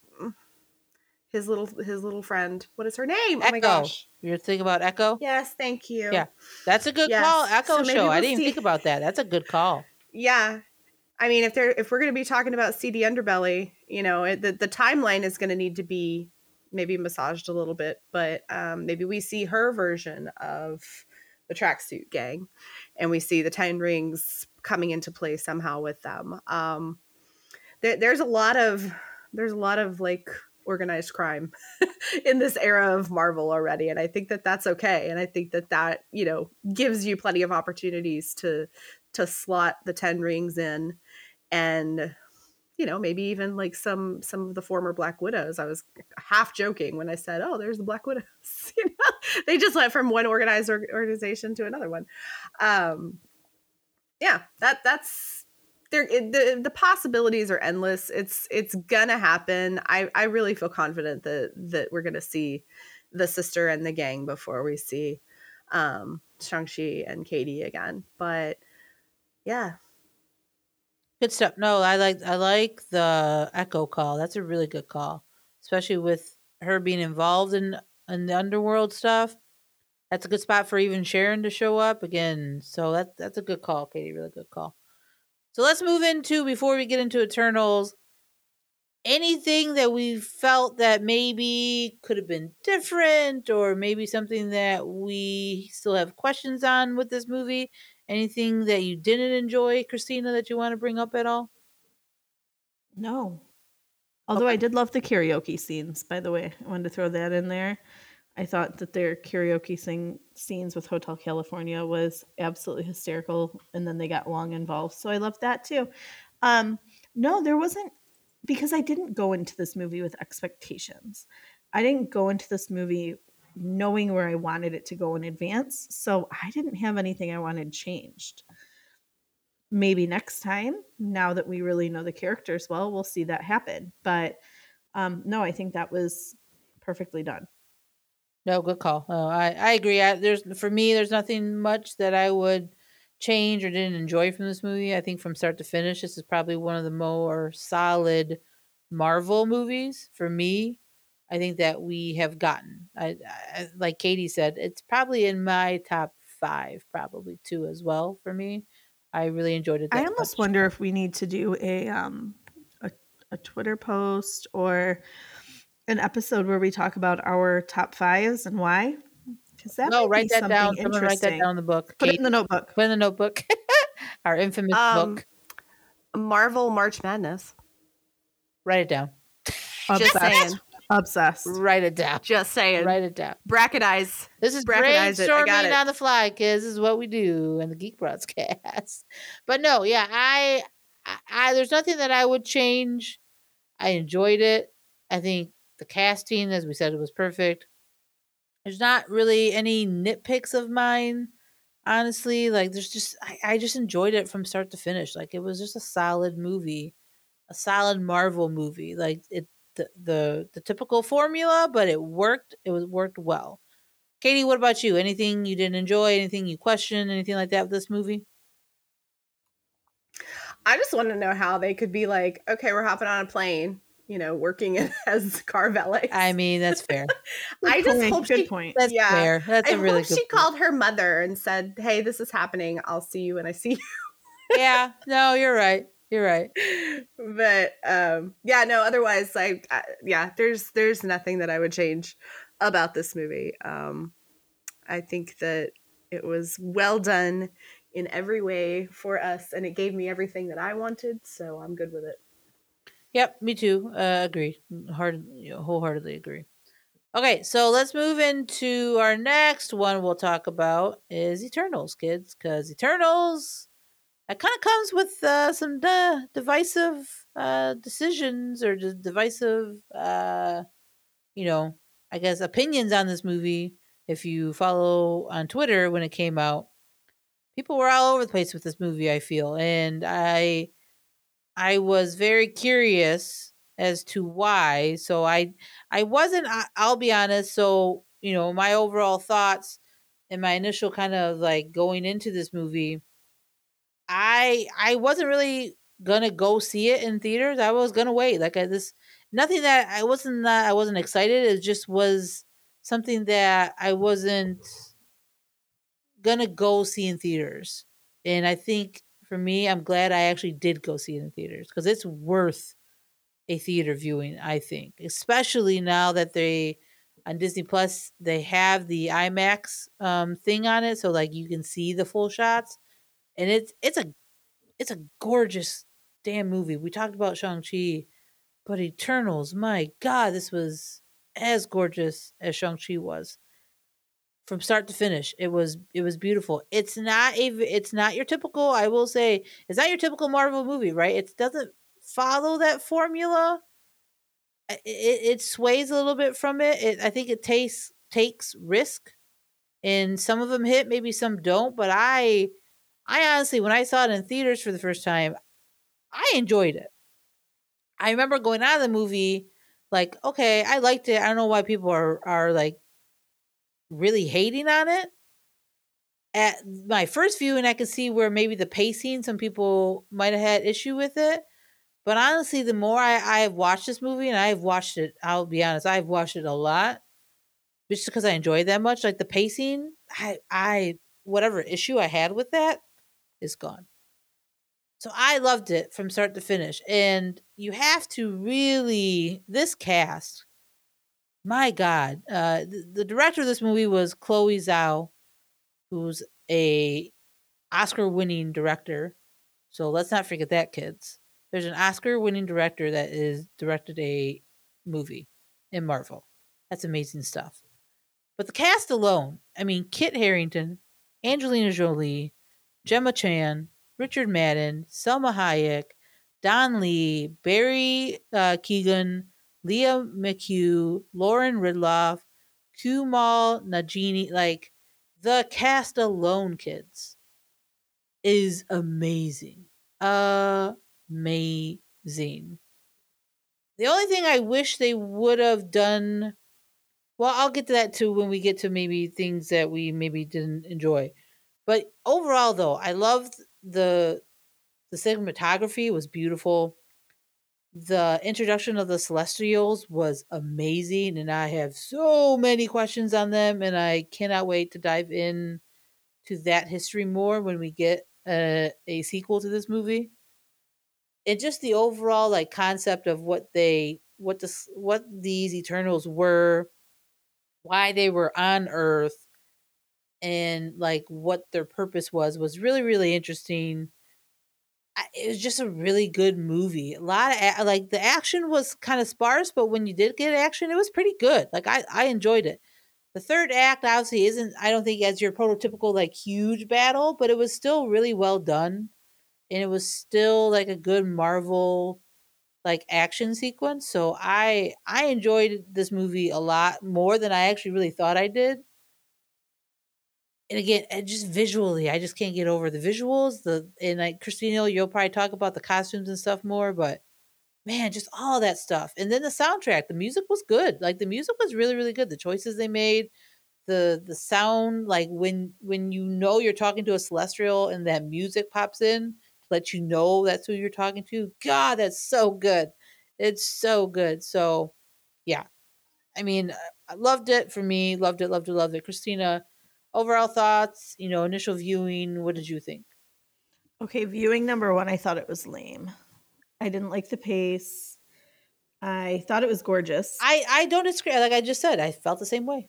his little his little friend. What is her name? Echo. Oh my gosh. You're thinking about Echo? Yes, thank you. Yeah. That's a good Yes. call. Echo So show. I we'll didn't see- think about that. That's a good call. Yeah. I mean, if they're if we're going to be talking about seedy underbelly, you know, it, the the timeline is going to need to be maybe massaged a little bit, but um, maybe we see her version of the tracksuit gang, and we see the Ten Rings coming into play somehow with them. Um, there, there's a lot of there's a lot of like organized crime in this era of Marvel already, and I think that that's okay, and I think that that you know gives you plenty of opportunities to to slot the 10 rings in and you know maybe even like some some of the former black widows. I was half joking when i said oh there's the black widows you know? They just went from one organized or- organization to another one. Um yeah that that's there the the possibilities are endless it's it's gonna happen i i really feel confident that that we're gonna see the sister and the gang before we see um shang-chi and katie again but yeah Good stuff. No, I like I like the Echo call. That's a really good call, especially with her being involved in in the underworld stuff. That's a good spot for even Sharon to show up again. So that that's a good call, Katie. Really good call. So let's move into before we get into Eternals. Anything that we felt that maybe could have been different, or maybe something that we still have questions on with this movie. Anything that you didn't enjoy, Christina, that you want to bring up at all? No. Although I did love the karaoke scenes, by the way. I wanted to throw that in there. I thought that their karaoke sing- scenes with Hotel California was absolutely hysterical, and then they got Wong involved, so I loved that too. Um, no, there wasn't because I didn't go into this movie with expectations. I didn't go into this movie knowing where I wanted it to go in advance, so I didn't have anything I wanted changed maybe next time now that we really know the characters well we'll see that happen but um no i think that was perfectly done No, good call. Oh, I I agree. I, there's for me, there's nothing much that I would change or didn't enjoy from this movie. I think from start to finish, this is probably one of the more solid Marvel movies for me. I think that we have gotten. I, I like Katie said, it's probably in my top five, probably two as well for me. I really enjoyed it. i almost much. wonder if we need to do a um a, a twitter post or an episode where we talk about our top fives and why because that No, might write be that down. Someone write that down in the book. put it in the notebook Put in the notebook. Our infamous Um, book. marvel march madness Write it down. just obsessed saying obsessed Write it down. just saying Write it down. bracketize This is Bracketize it. I got brainstorming it. on the fly, kids. This is what we do in the Geek Broadcast. But no, yeah, I, I, I, there's nothing that I would change. I enjoyed it. I think the casting, as we said, it was perfect. There's not really any nitpicks of mine, honestly. Like, there's just, I, I just enjoyed it from start to finish. Like, it was just a solid movie, a solid Marvel movie. Like, it, the, the, the typical formula, but it worked. It was worked well. Katie, what about you? Anything you didn't enjoy? Anything you questioned? Anything like that with this movie? i just want to know how they could be like okay we're hopping on a plane you know working as car valet I mean, that's fair. i just point, hope good she point That's Yeah. fair. That's I a really hope good. she point. called her mother and said, "Hey, this is happening. I'll see you when I see you." Yeah. No, you're right. You're right. but um yeah no otherwise like I, yeah there's there's nothing that i would change about this movie um i think that it was well done in every way for us and it gave me everything that i wanted so i'm good with it Yep. Me too. Uh, agree. Hard, wholeheartedly agree. Okay, so let's move into our next one. We'll talk about is Eternals, kids, because Eternals it kind of comes with uh, some uh, divisive uh, decisions or just divisive, uh, you know, I guess opinions on this movie. If you follow on Twitter when it came out, people were all over the place with this movie. I feel, and I, I was very curious as to why. So I, I wasn't. I'll be honest. So you know, my overall thoughts and my initial kind of like going into this movie, I I wasn't really gonna go see it in theaters. I was gonna wait. Like I, this, nothing that I wasn't that I wasn't excited. It just was something that I wasn't gonna go see in theaters. And I think for me, I'm glad I actually did go see it in theaters because it's worth a theater viewing. I think, especially now that they on Disney Plus they have the IMAX um, thing on it, so like you can see the full shots, and it's it's a it's a gorgeous damn movie. We talked about Shang Chi, but Eternals, my God, this was as gorgeous as Shang Chi was from start to finish. It was it was beautiful. It's not a it's not your typical. I will say it's not your typical Marvel movie, right? It doesn't follow that formula. It, it sways a little bit from it. it. I think it takes takes risk, and some of them hit, maybe some don't. But I, I honestly, when I saw it in theaters for the first time, I enjoyed it. I remember going out of the movie like, okay, I liked it. I don't know why people are are like really hating on it. At my first viewing, I could see where maybe the pacing, some people might have had issue with it. But honestly, the more I, I have watched this movie, and I've watched it, I'll be honest, I've watched it a lot, just because I enjoy it that much. Like the pacing, I, I, whatever issue I had with that is gone. So I loved it from start to finish. And you have to really, this cast, my God, uh, the, the director of this movie was Chloe Zhao, who's a Oscar-winning director. So let's not forget that, kids. There's an Oscar-winning director that is directed a movie in Marvel. That's amazing stuff. But the cast alone, I mean, Kit Harington, Angelina Jolie, Gemma Chan, Richard Madden, Salma Hayek, Don Lee, Barry uh, Keoghan, Lia McHugh, Lauren Ridloff, Kumail Nanjiani, like the cast alone, kids, is amazing. Amazing. The only thing I wish they would have done, well, I'll get to that too when we get to maybe things that we maybe didn't enjoy. But overall, though, I loved the the cinematography was beautiful the introduction of the celestials was amazing and i have so many questions on them and i cannot wait to dive in to that history more when we get a, a sequel to this movie. And just the overall like concept of what they what this what these eternals were why they were on earth and like what their purpose was was really really interesting it was just a really good movie. A lot of like the action was kind of sparse, but when you did get action, it was pretty good. Like I I enjoyed it. The third act obviously isn't I don't think as your prototypical like huge battle, but it was still really well done. And it was still like a good Marvel like action sequence. So I I enjoyed this movie a lot more than I actually really thought I did and again, and just visually, I just can't get over the visuals. The and like Christina, you'll probably talk about the costumes and stuff more, but man, just all that stuff. And then the soundtrack, the music was good. Like the music was really, really good. The choices they made, the the sound, like when when you know you're talking to a celestial and that music pops in to let you know that's who you're talking to. God, that's so good. It's so good. So yeah. I mean, I loved it for me. Loved it, loved it, loved it. Christina, overall thoughts, you know, initial viewing, what did you think? Okay, viewing number one, I thought it was lame. I didn't like the pace. I thought it was gorgeous. I I don't disagree. Like I just said, I felt the same way.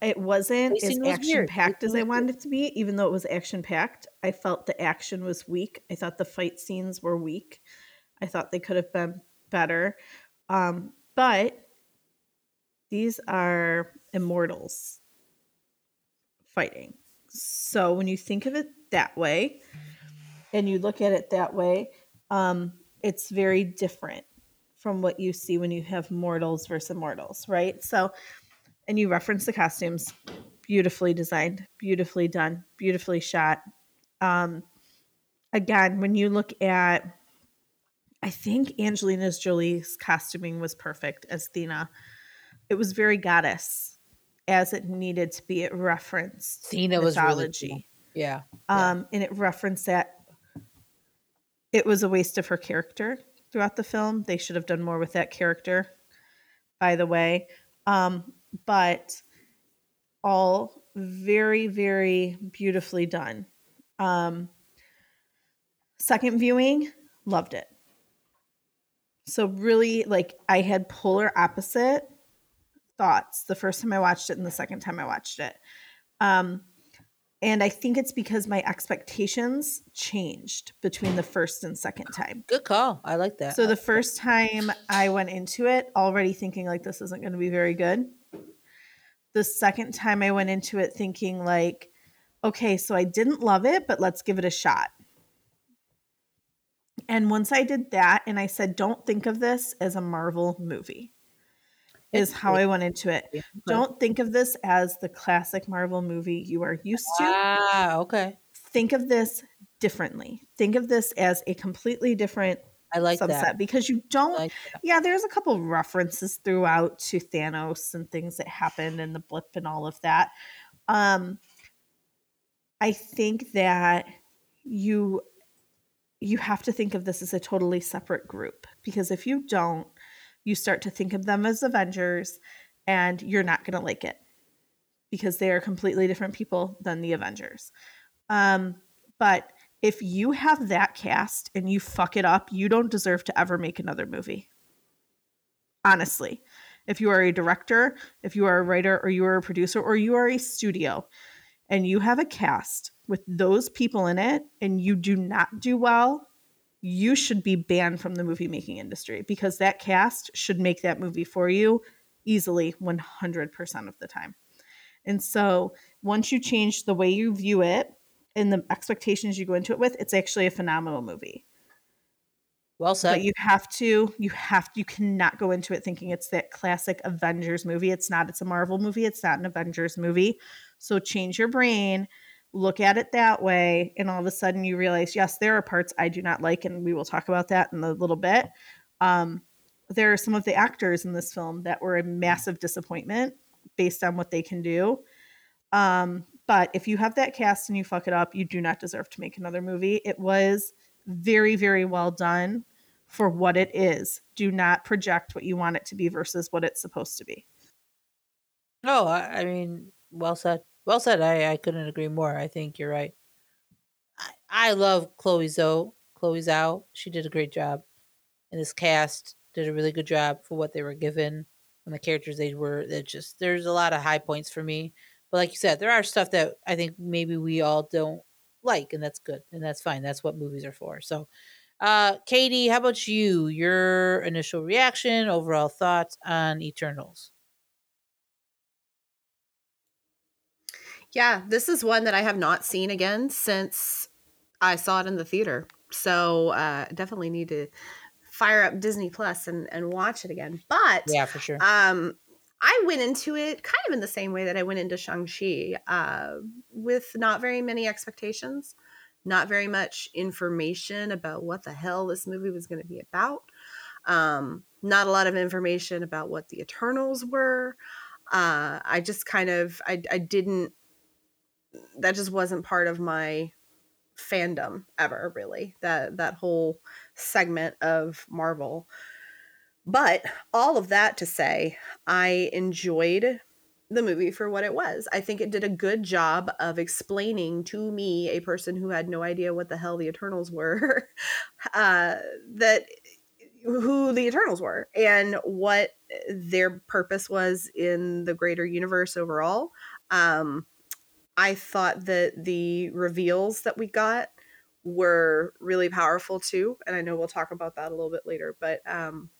It wasn't as action packed as I wanted it to be, even though it was action packed. I felt the action was weak. I thought the fight scenes were weak. I thought they could have been better. Um, but these are immortals fighting. So when you think of it that way and you look at it that way, um, it's very different from what you see when you have mortals versus immortals, right? So, and you reference the costumes, beautifully designed, beautifully done, beautifully shot. Um, again, when you look at, I think Angelina's Jolie's costuming was perfect as Thena. It was very goddess as it needed to be. It referenced Cena was really mythology. cool. Yeah. Yeah. um, and it referenced that it was a waste of her character throughout the film. They should have done more with that character, by the way. Um, but all very, very beautifully done. Um, second viewing, loved it. So, really, like, I had polar opposite thoughts the first time I watched it and the second time I watched it. Um, and I think it's because my expectations changed between the first and second time. Good call. I like that. So the first time I went into it already thinking like this isn't going to be very good. The second time I went into it thinking like okay, so I didn't love it, but let's give it a shot. And once I did that and I said don't think of this as a Marvel movie is how I went into it. Don't think of this as the classic Marvel movie you are used to Ah, okay. think of this differently. Think of this as a completely different I like subset that. because you don't. like yeah, there's a couple references throughout to Thanos and things that happened and the blip and all of that. Um, I think that you you have to think of this as a totally separate group because if you don't, you start to think of them as Avengers, and you're not going to like it because they are completely different people than the Avengers. Um, but if you have that cast and you fuck it up, you don't deserve to ever make another movie. Honestly, if you are a director, if you are a writer, or you are a producer, or you are a studio, and you have a cast with those people in it and you do not do well, you should be banned from the movie making industry because that cast should make that movie for you easily 100% of the time. And so once you change the way you view it and the expectations you go into it with, it's actually a phenomenal movie. Well said. But you have to, you have, you cannot go into it thinking it's that classic Avengers movie. It's not. It's a Marvel movie. It's not an Avengers movie. So change your brain, look at it that way, and all of a sudden you realize, yes, there are parts I do not like, and we will talk about that in a little bit. Um, there are some of the actors in this film that were a massive disappointment based on what they can do. Um, but if you have that cast and you fuck it up, you do not deserve to make another movie. It was very, very well done for what it is. Do not project what you want it to be versus what it's supposed to be. No, I, I mean, well said. Well said. I, I couldn't agree more. I think you're right. I, I love Chloe Zoe. Chloe Zhao. She did a great job. And this cast did a really good job for what they were given and the characters they were. It just there's a lot of high points for me. But like you said, there are stuff that I think maybe we all don't like, and that's good. And that's fine. That's what movies are for. So uh Katie, how about you? Your initial reaction, overall thoughts on Eternals. Yeah, this is one that I have not seen again since I saw it in the theater. So uh, definitely need to fire up Disney Plus and, and watch it again. But Yeah, for sure. um, I went into it kind of in the same way that I went into Shang-Chi, uh, with not very many expectations, not very much information about what the hell this movie was going to be about. Um, not a lot of information about what the Eternals were. Uh, I just kind of, I, I didn't, that just wasn't part of my fandom ever really that that whole segment of marvel. But all of that to say i enjoyed the movie for what it was. I think it did a good job of explaining to me a person who had no idea what the hell the eternals were uh that who the eternals were and what their purpose was in the greater universe overall. Um I thought that the reveals that we got were really powerful too. And I know we'll talk about that a little bit later. But um,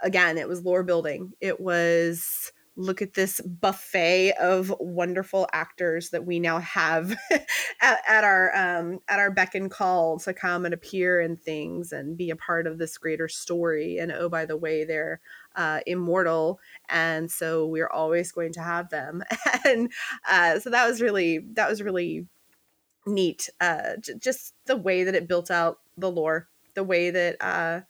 again, it was lore building. It was look at this buffet of wonderful actors that we now have at, at our um, at our beck and call to come and appear in things and be a part of this greater story. And oh, by the way, they're uh, immortal, and so we're always going to have them. and uh, so that was really that was really neat. Uh, j- just the way that it built out the lore, the way that uh,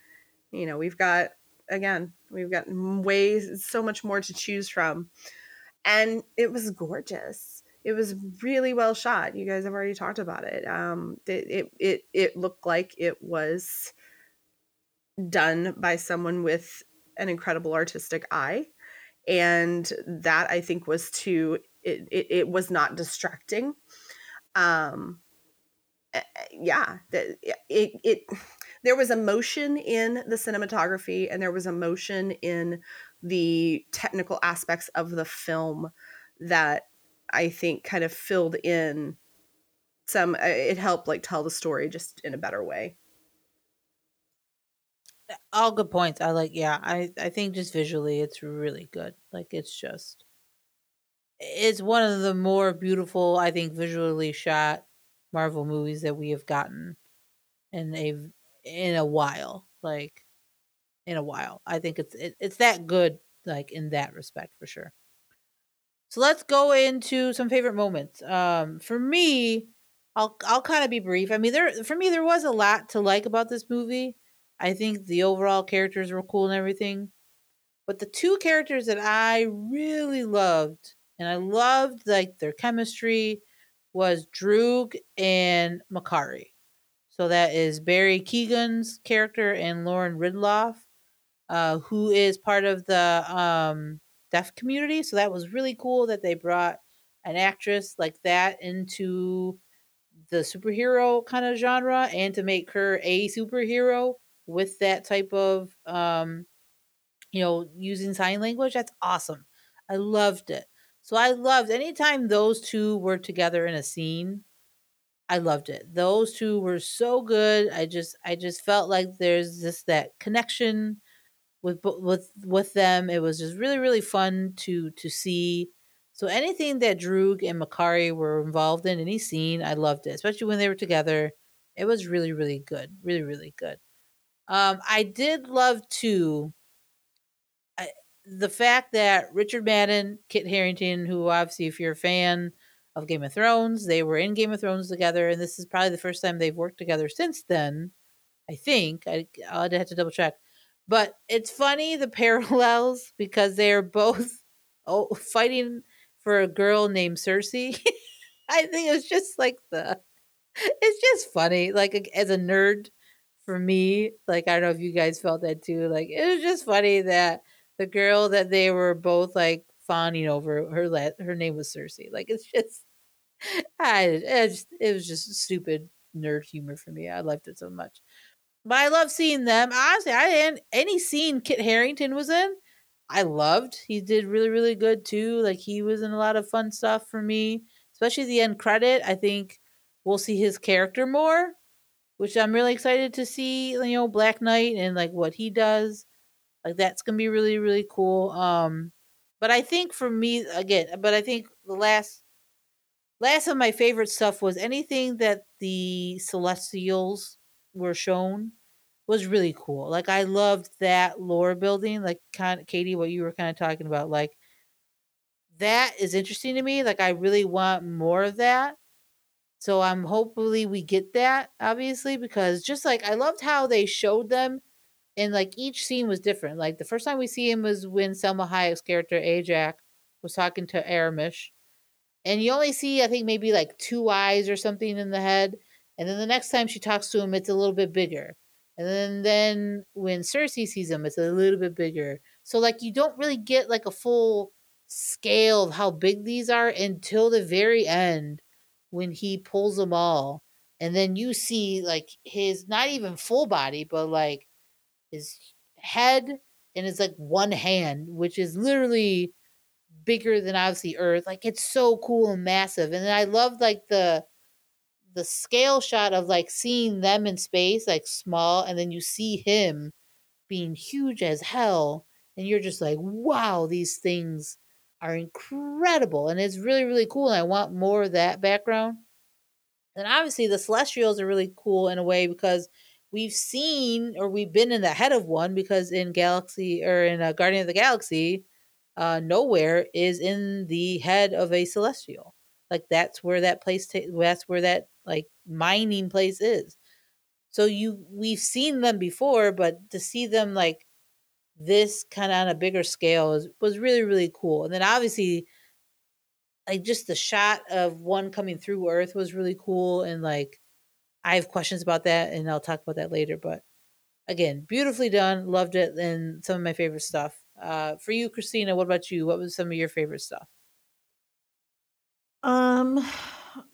you know we've got again we've got ways so much more to choose from and it was gorgeous. It was really well shot. You guys have already talked about it. Um, it, it it it looked like it was done by someone with an incredible artistic eye, and that I think was to it. It, it was not distracting. Um, eh, eh, yeah, it it there was emotion in the cinematography and there was emotion in the technical aspects of the film that I think kind of filled in some uh, it helped like tell the story just in a better way. All good points. I like yeah, I I think just visually it's really good. Like it's just it's one of the more beautiful I think visually shot Marvel movies that we have gotten in a in a while. Like in a while. I think it's it, it's that good like in that respect for sure. So let's go into some favorite moments. Um, for me, I'll I'll kind of be brief. I mean, there for me there was a lot to like about this movie. I think the overall characters were cool and everything, but the two characters that I really loved and I loved like their chemistry was Druig and Makkari. So that is Barry Keoghan's character and Lauren Ridloff, uh, who is part of the um, deaf community. So that was really cool that they brought an actress like that into the superhero kind of genre and to make her a superhero with that type of um you know using sign language that's awesome i loved it so i loved anytime those two were together in a scene i loved it those two were so good i just i just felt like there's just that connection with with with them. It was just really really fun to to see. So anything that Druig and Makkari were involved in, any scene, I loved it, especially when they were together. It was really really good, really really good. Um, I did love too. I, the fact that Richard Madden, Kit Harington, who obviously, if you're a fan of Game of Thrones, they were in Game of Thrones together, and this is probably the first time they've worked together since then. I think I I'd have to double check. But it's funny the parallels because they're both oh fighting for a girl named Cersei. I think it's just like the it's just funny. Like as a nerd for me, like I don't know if you guys felt that too. Like it was just funny that the girl that they were both like fawning over her la- her name was Cersei. Like it's just I it, just, it was just stupid nerd humor for me. I liked it so much. But I love seeing them. Honestly, I didn't any scene Kit Harington was in, I loved. He did really, really good too. Like he was in a lot of fun stuff for me, especially the end credit. I think we'll see his character more, which I'm really excited to see. You know, Black Knight and like what he does. Like that's gonna be really, really cool. Um, but I think for me again, but I think the last last of my favorite stuff was anything that the Celestials were shown was really cool. Like I loved that lore building, like kind of Katie, what you were kind of talking about. Like that is interesting to me. Like I really want more of that. So I'm hopefully we get that, obviously, because just like I loved how they showed them and like each scene was different. Like the first time we see him was when Salma Hayek's character Ajax was talking to Arishem. And you only see, I think, maybe like two eyes or something in the head. And then the next time she talks to him, it's a little bit bigger. And then, then when Cersei sees him, it's a little bit bigger. So like you don't really get like a full scale of how big these are until the very end when he pulls them all. And then you see like his not even full body, but like his head and his like one hand, which is literally bigger than obviously Earth. Like it's so cool and massive. And I love like the the scale shot of like seeing them in space, like small, and then you see him being huge as hell, and you're just like, wow, these things are incredible. And it's really, really cool. And I want more of that background. And obviously, the Celestials are really cool in a way because we've seen or we've been in the head of one because in Galaxy or in a uh, Guardian of the Galaxy, uh, Knowhere is in the head of a Celestial. Like that's where that place, ta- that's where that like mining place is. So you we've seen them before, but to see them like this kind of on a bigger scale is, was really really cool. And then obviously like just the shot of one coming through Earth was really cool, and like I have questions about that, and I'll talk about that later. But again, beautifully done, loved it, and some of my favorite stuff. Uh, for you, Christina, what about you? What was some of your favorite stuff? Um,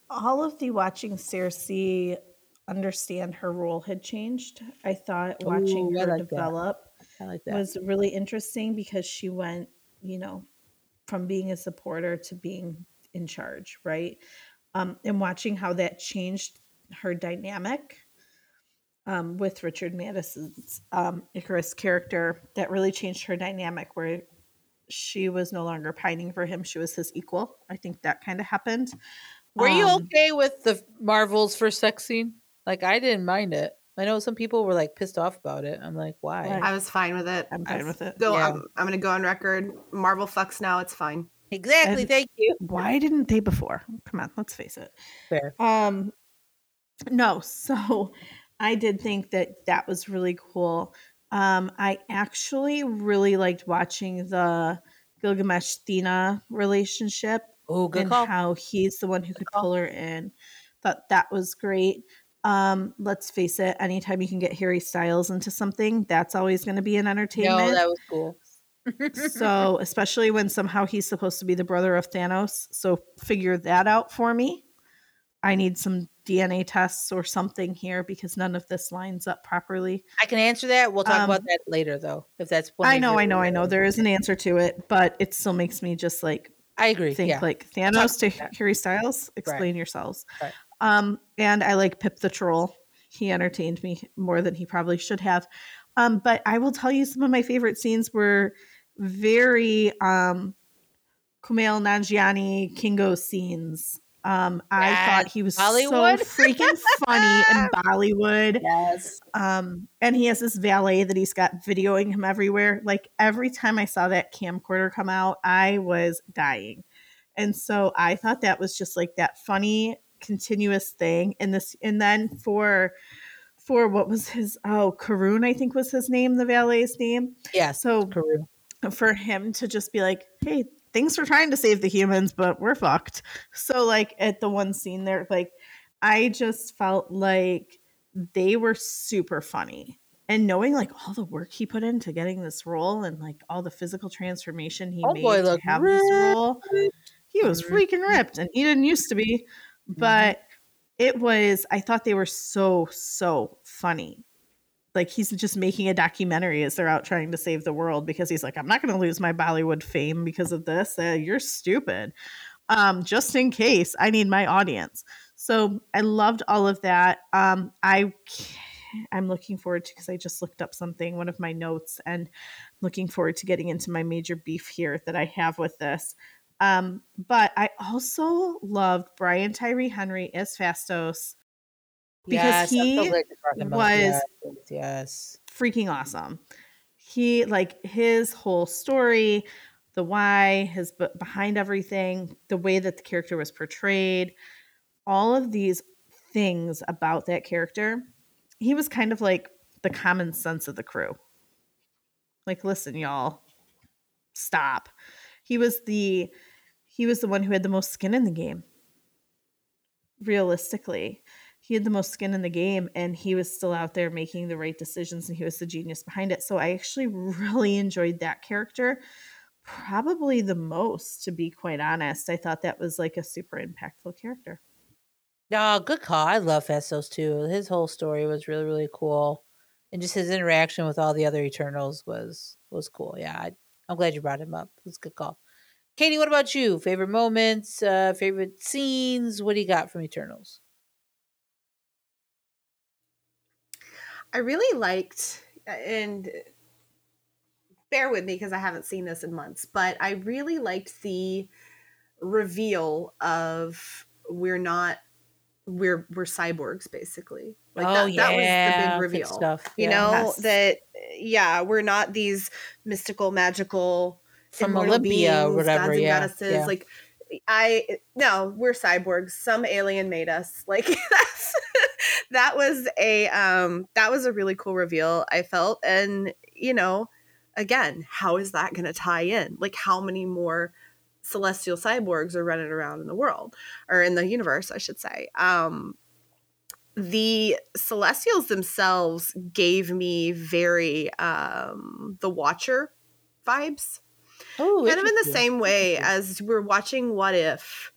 all of the watching Sersi understand her role had changed. I thought watching Ooh, her like that. Develop I like that. was really interesting because she went, you know, from being a supporter to being in charge, right? Um, and watching how that changed her dynamic um, with Richard Madden's um, Ikaris character, that really changed her dynamic where she was no longer pining for him; she was his equal. I think that kind of happened. Were you Um, okay with the Marvels first sex scene? Like I didn't mind it. I know some people were like pissed off about it. I'm like, why? I was fine with it. I'm fine with it. Go. Yeah. I'm, I'm gonna go on record. Marvel fucks now. It's fine. Exactly. And- Thank you. Why didn't they before? Come on, let's face it. Fair. Um, no, so I did think that that was really cool. Um, I actually really liked watching the Gilgamesh Thena relationship Oh, good and call. how he's the one who could call. pull her in. Thought that was great. Um, let's face it, anytime you can get Harry Styles into something, that's always going to be an entertainment. no, that was cool. so, especially when somehow he's supposed to be the brother of Thanos. So, figure that out for me. I need some DNA tests or something here because none of this lines up properly. I can answer that. We'll talk about Um, that later, though. If that's one I know, I know, I know. There is an answer to it, but it still makes me just like I agree. think yeah. like Thanos to that. Harry Styles. Explain yourselves. Right. Um, and I like Pip the Troll. He entertained me more than he probably should have. Um, but I will tell you some of my favorite scenes were very um Kumail Nanjiani Kingo scenes. Um, I Yes, thought he was Bollywood. so freaking funny in Bollywood. yes. Um, and he has this valet that he's got videoing him everywhere. Like every time I saw that camcorder come out, I was dying. And so I thought that was just like that funny continuous thing. And this and then for for what was his oh Karun, I think was his name, the valet's name. yeah So Karu. for him to just be like, hey, thanks for trying to save the humans, but we're fucked. So, like, at the one scene there, like, I just felt like they were super funny. And knowing like all the work he put into getting this role and like all the physical transformation he Oh made boy, to have this role, he was freaking ripped and he didn't used to be. But it was, I thought they were so, so funny. Like he's just making a documentary as they're out trying to save the world because he's like i'm not going to lose my bollywood fame because of this uh, you're stupid. Um, just in case i need my audience. So i loved all of that. Um, i i'm looking forward to because i just looked up something one of my notes and looking forward to getting into my major beef here that i have with this um, but i also loved brian tyree henry as Phastos because Yes, he glad you're talking about was yes, yes. freaking awesome. He like his whole story, the why, his b- behind everything, the way that the character was portrayed, all of these things about that character. He was kind of like the common sense of the crew. Like, listen, y'all, stop. He was the he was the one who had the most skin in the game. Realistically, he had the most skin in the game and he was still out there making the right decisions and he was the genius behind it. So I actually really enjoyed that character probably the most to be quite honest. I thought that was like a super impactful character. No, good call. I love Phastos too. His whole story was really, really cool, and just his interaction with all the other Eternals was was cool. Yeah, I, I'm glad you brought him up. It's a good call. Katie, what about you? Favorite moments, uh, favorite scenes? What do you got from Eternals? I really liked, and bear with me because I haven't seen this in months, but I really liked the reveal of we're not we're we're cyborgs basically. Like oh that, yeah, that was the big good reveal. stuff. You yeah. know Yes. that yeah, we're not these mystical, magical From Olympia or beings, whatever, yeah, goddesses. yeah. Like I no, we're cyborgs. Some alien made us. Like that's that was a um that was a really cool reveal I felt and you know again how is that going to tie in like how many more celestial cyborgs are running around in the world or in the universe, I should say. Um, the celestials themselves gave me very um, the Watcher vibes. Oh, kind of in the same way as we're watching What If.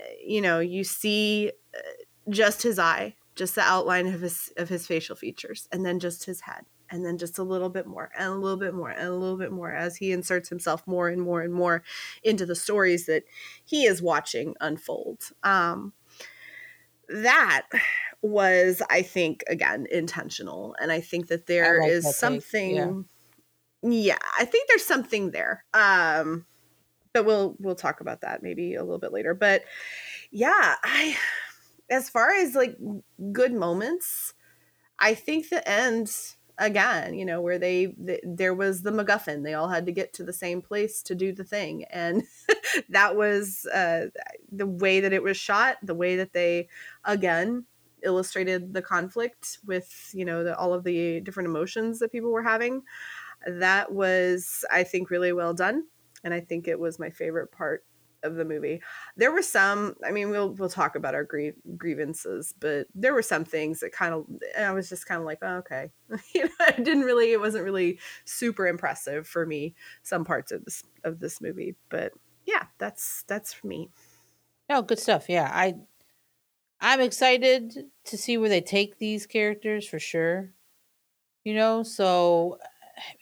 uh, You know, you see uh, just his eye, just the outline of his of his facial features, and then just his head, and then just a little bit more, and a little bit more, and a little bit more as he inserts himself more and more and more into the stories that he is watching unfold. Um, that was, I think, again intentional, and I think that there like is that something. yeah. Yeah, I think there's something there. Um, but we'll we'll talk about that maybe a little bit later. But yeah, I as far as like good moments, I think the end again, you know, where they th- there was the MacGuffin. They all had to get to the same place to do the thing, and that was uh, the way that it was shot, the way that they again illustrated the conflict with you know the, all of the different emotions that people were having that was i think really well done and i think it was my favorite part of the movie there were some i mean we'll we'll talk about our grie- grievances but there were some things that kind of i was just kind of like oh, okay you know i didn't really it wasn't really super impressive for me some parts of this of this movie but yeah that's that's for me No, good stuff. Yeah, I I'm excited to see where they take these characters for sure. You know, so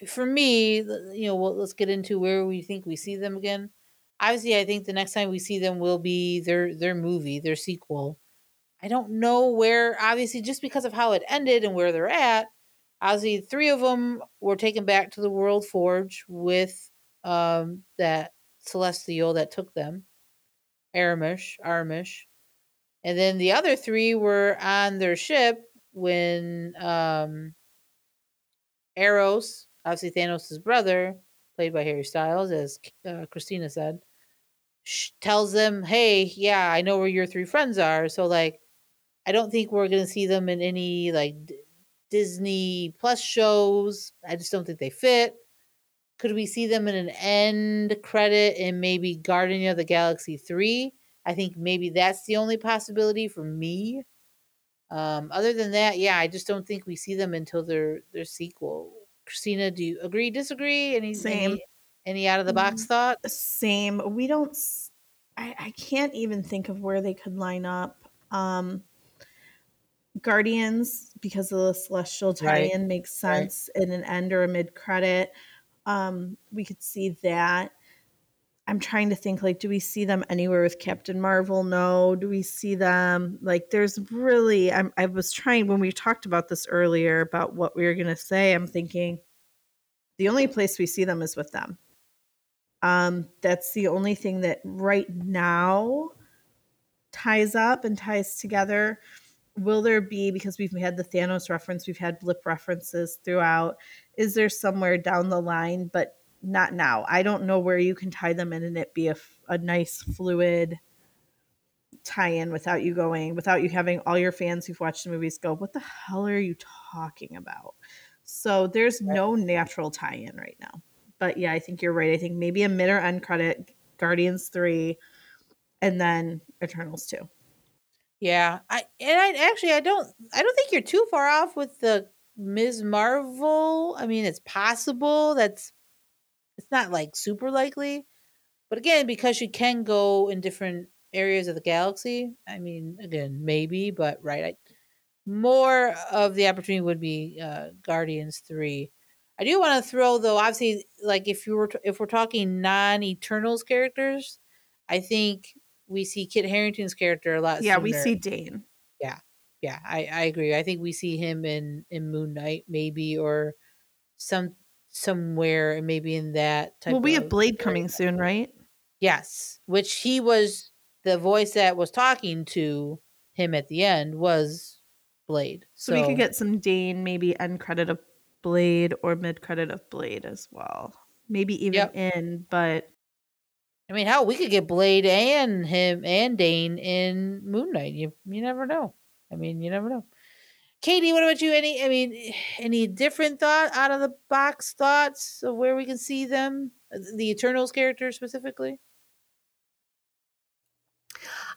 for me, you know, well, let's get into where we think we see them again. Obviously, I think the next time we see them will be their their movie, their sequel. I don't know where. Obviously, just because of how it ended and where they're at, obviously, three of them were taken back to the World Forge with um that celestial that took them, Arishem, Arishem, and then the other three were on their ship when um Eros, obviously Thanos' brother, played by Harry Styles, as uh, Christina said, tells them, "Hey, yeah, I know where your three friends are." So like, I don't think we're gonna see them in any like D- Disney Plus shows. I just don't think they fit. Could we see them in an end credit in maybe Guardian of the Galaxy three? I think maybe that's the only possibility for me. Um, other than that, yeah, I just don't think we see them until their their sequel. Christina, do you agree? Disagree? Any Same. any, any out of the box thought? same we don't I, I can't even think of where they could line up um guardians because of the celestial tie-in makes Right. sense in an end or a mid-credit um we could see that i'm trying to think like do we see them anywhere with captain marvel? No. Do we see them? Like there's really I'm, i was trying when we talked about this earlier about what we were going to say i'm thinking the only place we see them is with them. Um, that's the only thing that right now ties up and ties together. Will there be, because we've had the Thanos reference, we've had blip references throughout, is there somewhere down the line, but not now? I don't know where you can tie them in and it be a, a nice, fluid tie in without you going, without you having all your fans who've watched the movies go, what the hell are you talking about? So there's no natural tie in right now but yeah, I think you're right. I think maybe a mid or end credit, Guardians three, and then Eternals two. Yeah, I and I actually I don't I don't think you're too far off with the Ms. Marvel. I mean, it's possible. That's it's not like super likely, but again, because she can go in different areas of the galaxy. I mean, again, maybe, but right, I, more of the opportunity would be uh, Guardians three. I do want to throw though, obviously, like if you were t- if we're talking non Eternals characters, I think we see Kit Harington's character a lot. Yeah, we see Dane. Yeah, yeah, I, I agree. I think we see him in in Moon Knight maybe or some somewhere and maybe in that type. Well, we have Blade coming soon, right? Yes, which he was the voice that was talking to him at the end was Blade. So, we could get some Dane, maybe end credit of Blade or mid credit of Blade as well. Maybe even Yep. in, but I mean, how we could get Blade and him and Dane in Moon Knight. You you never know. I mean, you never know. Katie, what about you? Any, I mean, any different thought out of the box thoughts of where we can see them, the Eternals character specifically?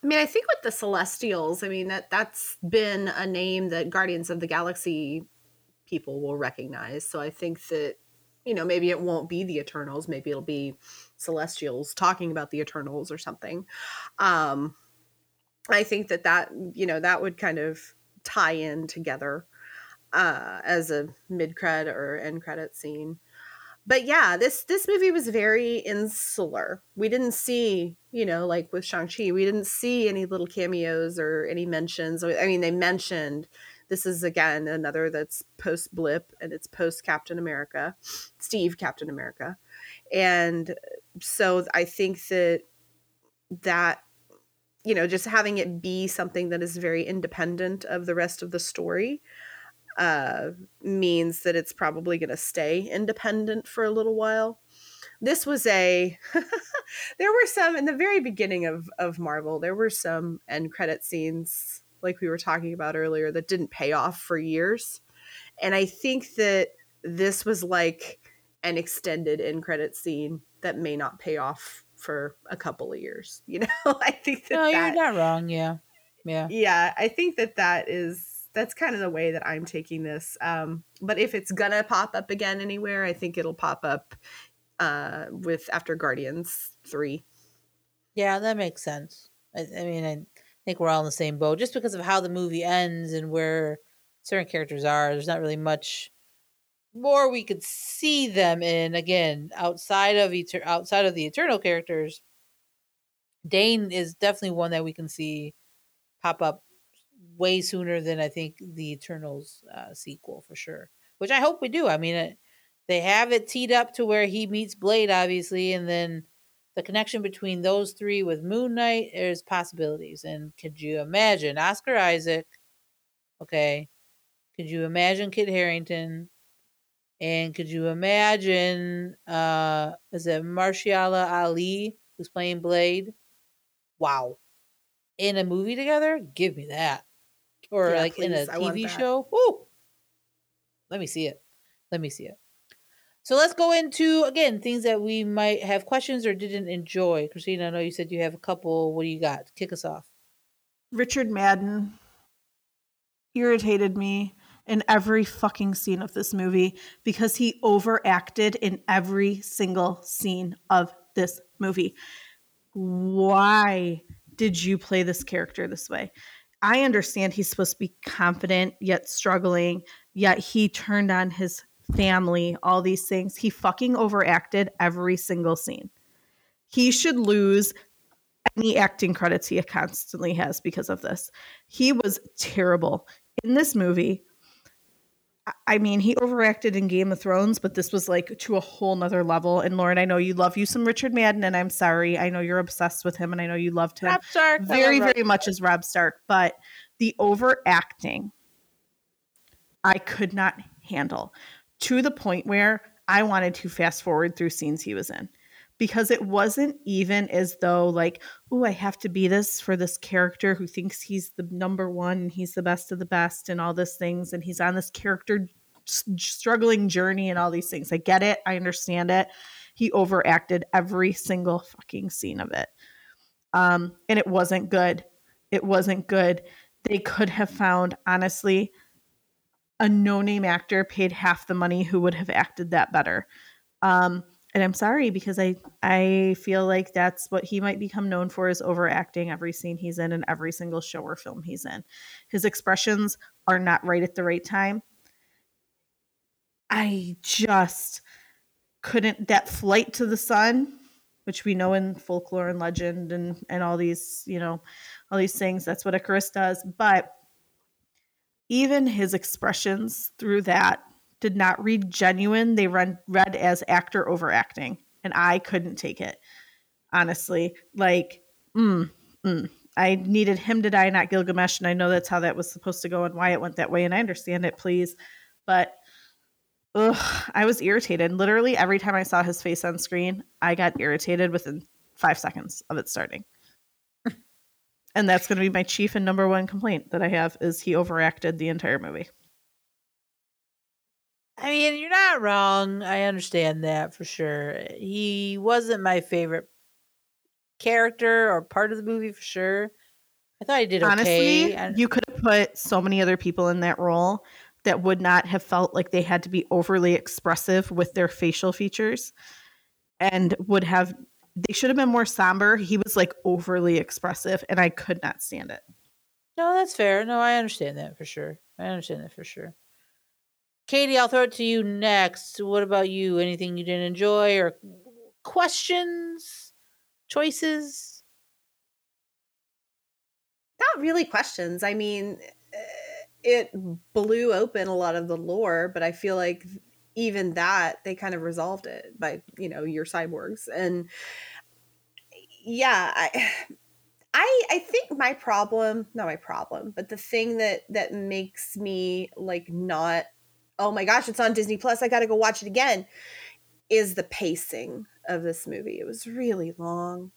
I mean, I think with the Celestials, I mean that that's been a name that Guardians of the Galaxy people will recognize. So I think that you know maybe it won't be the Eternals, maybe it'll be Celestials talking about the Eternals or something. Um, I think that that you know that would kind of tie in together uh, as a mid cred or end credit scene but yeah, this this movie was very insular. We didn't see, you know, like with Shang Chi, we didn't see any little cameos or any mentions. I mean, they mentioned this is again another that's post blip and it's post Captain America, Steve Captain America, and so I think that that you know just having it be something that is very independent of the rest of the story uh, means that it's probably going to stay independent for a little while. This was a, there were some in the very beginning of, of Marvel, there were some end credit scenes, like we were talking about earlier, that didn't pay off for years. And I think that this was like an extended end credit scene that may not pay off for a couple of years. You know, I think that. No, that, you're not wrong. Yeah. Yeah. Yeah. I think that that is that's kind of the way that I'm taking this. Um, but if it's gonna pop up again anywhere, I think it'll pop up uh, with after Guardians three. Yeah, that makes sense. I, I, mean, I think we're all in the same boat. Just because of how the movie ends and where certain characters are, there's not really much more we could see them in. Again, outside of Eter- outside of the Eternal characters, Dane is definitely one that we can see pop up way sooner than I think the Eternals uh, sequel for sure. Which I hope we do. I mean, it, they have it teed up to where he meets Blade, obviously, and then the connection between those three with Moon Knight. There's possibilities, and could you imagine Oscar Isaac? Okay, could you imagine Kit Harington? And could you imagine uh is it Mahershala Ali who's playing Blade? Wow. In a movie together? Give me that or yeah, like please. in a TV show. Woo! Let me see it. Let me see it. So let's go into again things that we might have questions or didn't enjoy. Christina, I know you said you have a couple. What do you got? Kick us off. Richard Madden irritated me in every fucking scene of this movie because he overacted in every single scene of this movie. Why did you play this character this way? I understand he's supposed to be confident yet struggling, yet he turned on his family, all these things. He fucking overacted every single scene. He should lose any acting credits he constantly has because of this. He was terrible in this movie. I mean, he overacted in Game of Thrones, but this was like to a whole nother level. And Lauren, I know you love you some Richard Madden, and I'm sorry. I know you're obsessed with him, and I know you loved him Rob Stark, very, very Rob much as Rob Stark. But the overacting, I could not handle to the point where I wanted to fast forward through scenes he was in because it wasn't even as though like oh i have to be this for this character who thinks he's the number one and he's the best of the best and all these things and he's on this character struggling journey and all these things. I get it. I understand it. He overacted every single fucking scene of it. Um and it wasn't good. It wasn't good. They could have found honestly a no-name actor paid half the money who would have acted that better. Um and I'm sorry because I I feel like that's what he might become known for is overacting every scene he's in and every single show or film he's in. His expressions are not right at the right time. I just couldn't that flight to the sun, which we know in folklore and legend and and all these, you know, all these things, that's what Icarus does, but even his expressions through that did not read genuine. They read read as actor overacting, and I couldn't take it. Honestly, like, mm, mm. I needed him to die, not Gilgamesh, and I know that's how that was supposed to go and why it went that way, and I understand it, please, but. Ugh, I was irritated. Literally every time I saw his face on screen, I got irritated within five seconds of it starting. and that's going to be my chief and number one complaint that I have is he overacted the entire movie. I mean, you're not wrong. I understand that for sure. He wasn't my favorite character or part of the movie for sure. I thought he did Honestly, okay. You could have put so many other people in that role that would not have felt like they had to be overly expressive with their facial features and would have they should have been more somber. He was like overly expressive and I could not stand it. no, that's fair. No, I understand that for sure. I understand that for sure. Katie, I'll throw it to you next. What about you? Anything you didn't enjoy or questions, choices? not really questions. I mean, eh, it blew open a lot of the lore, but I feel like even that they kind of resolved it by you know your cyborgs and yeah, I. I, I think my problem not my problem but the thing that that makes me like not oh my gosh it's on disney plus i gotta go watch it again is the pacing of this movie it was really long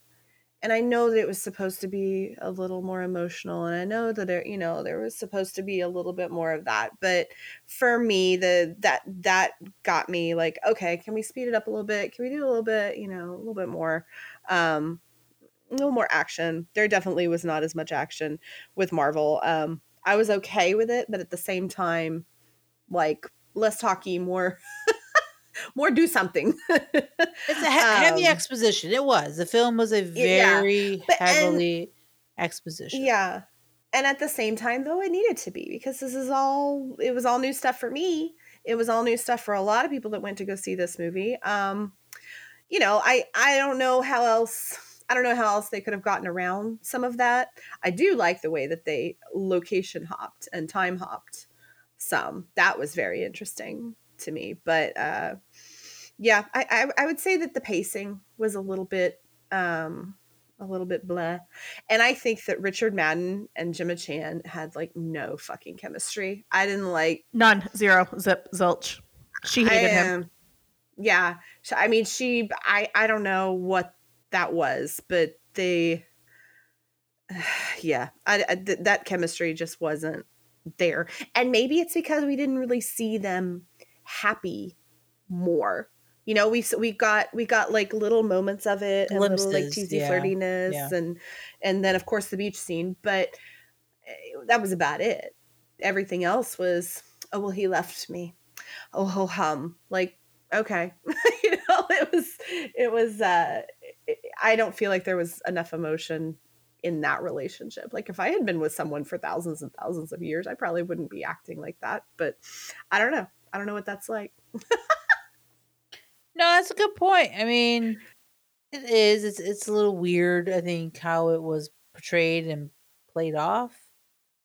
and I know that it was supposed to be a little more emotional, and I know that there, you know, there was supposed to be a little bit more of that. But for me, the that that got me like, okay, can we speed it up a little bit? Can we do a little bit, you know, a little bit more, um, a little more action? There definitely was not as much action with Marvel. Um, I was okay with it, but at the same time, like less talky, more. more do something It's a he- heavy Um, exposition. It was. The film was a yeah, very but- and- heavily exposition. Yeah. And at the same time though it needed to be because this is all it was all new stuff for me. It was all new stuff for a lot of people that went to go see this movie. Um you know, I I don't know how else I don't know how else they could have gotten around some of that. I do like the way that they location hopped and time hopped some. That was very interesting to me. But uh yeah, I, I I would say that the pacing was a little bit um a little bit blah. And I think that Richard Madden and Gemma Chan had like no fucking chemistry. I didn't like None, zero, zip, zilch. She I hated him. am- Yeah. I mean she I I don't know what that was, but they yeah, I, I- th- that chemistry just wasn't there. And maybe it's because we didn't really see them happy more. You know, we we got we got like little moments of it and little like cheesy yeah, flirtiness yeah. and and then of course the beach scene, but eh, that was about it. Everything else was oh well he left me. Oh ho hum. Like okay. you know, it was it was uh I don't feel like there was enough emotion in that relationship. Like if I had been with someone for thousands and thousands of years, I probably wouldn't be acting like that. But I don't know. I don't know what that's like. No, that's a good point. I mean, it is. It's it's a little weird. I think how it was portrayed and played off.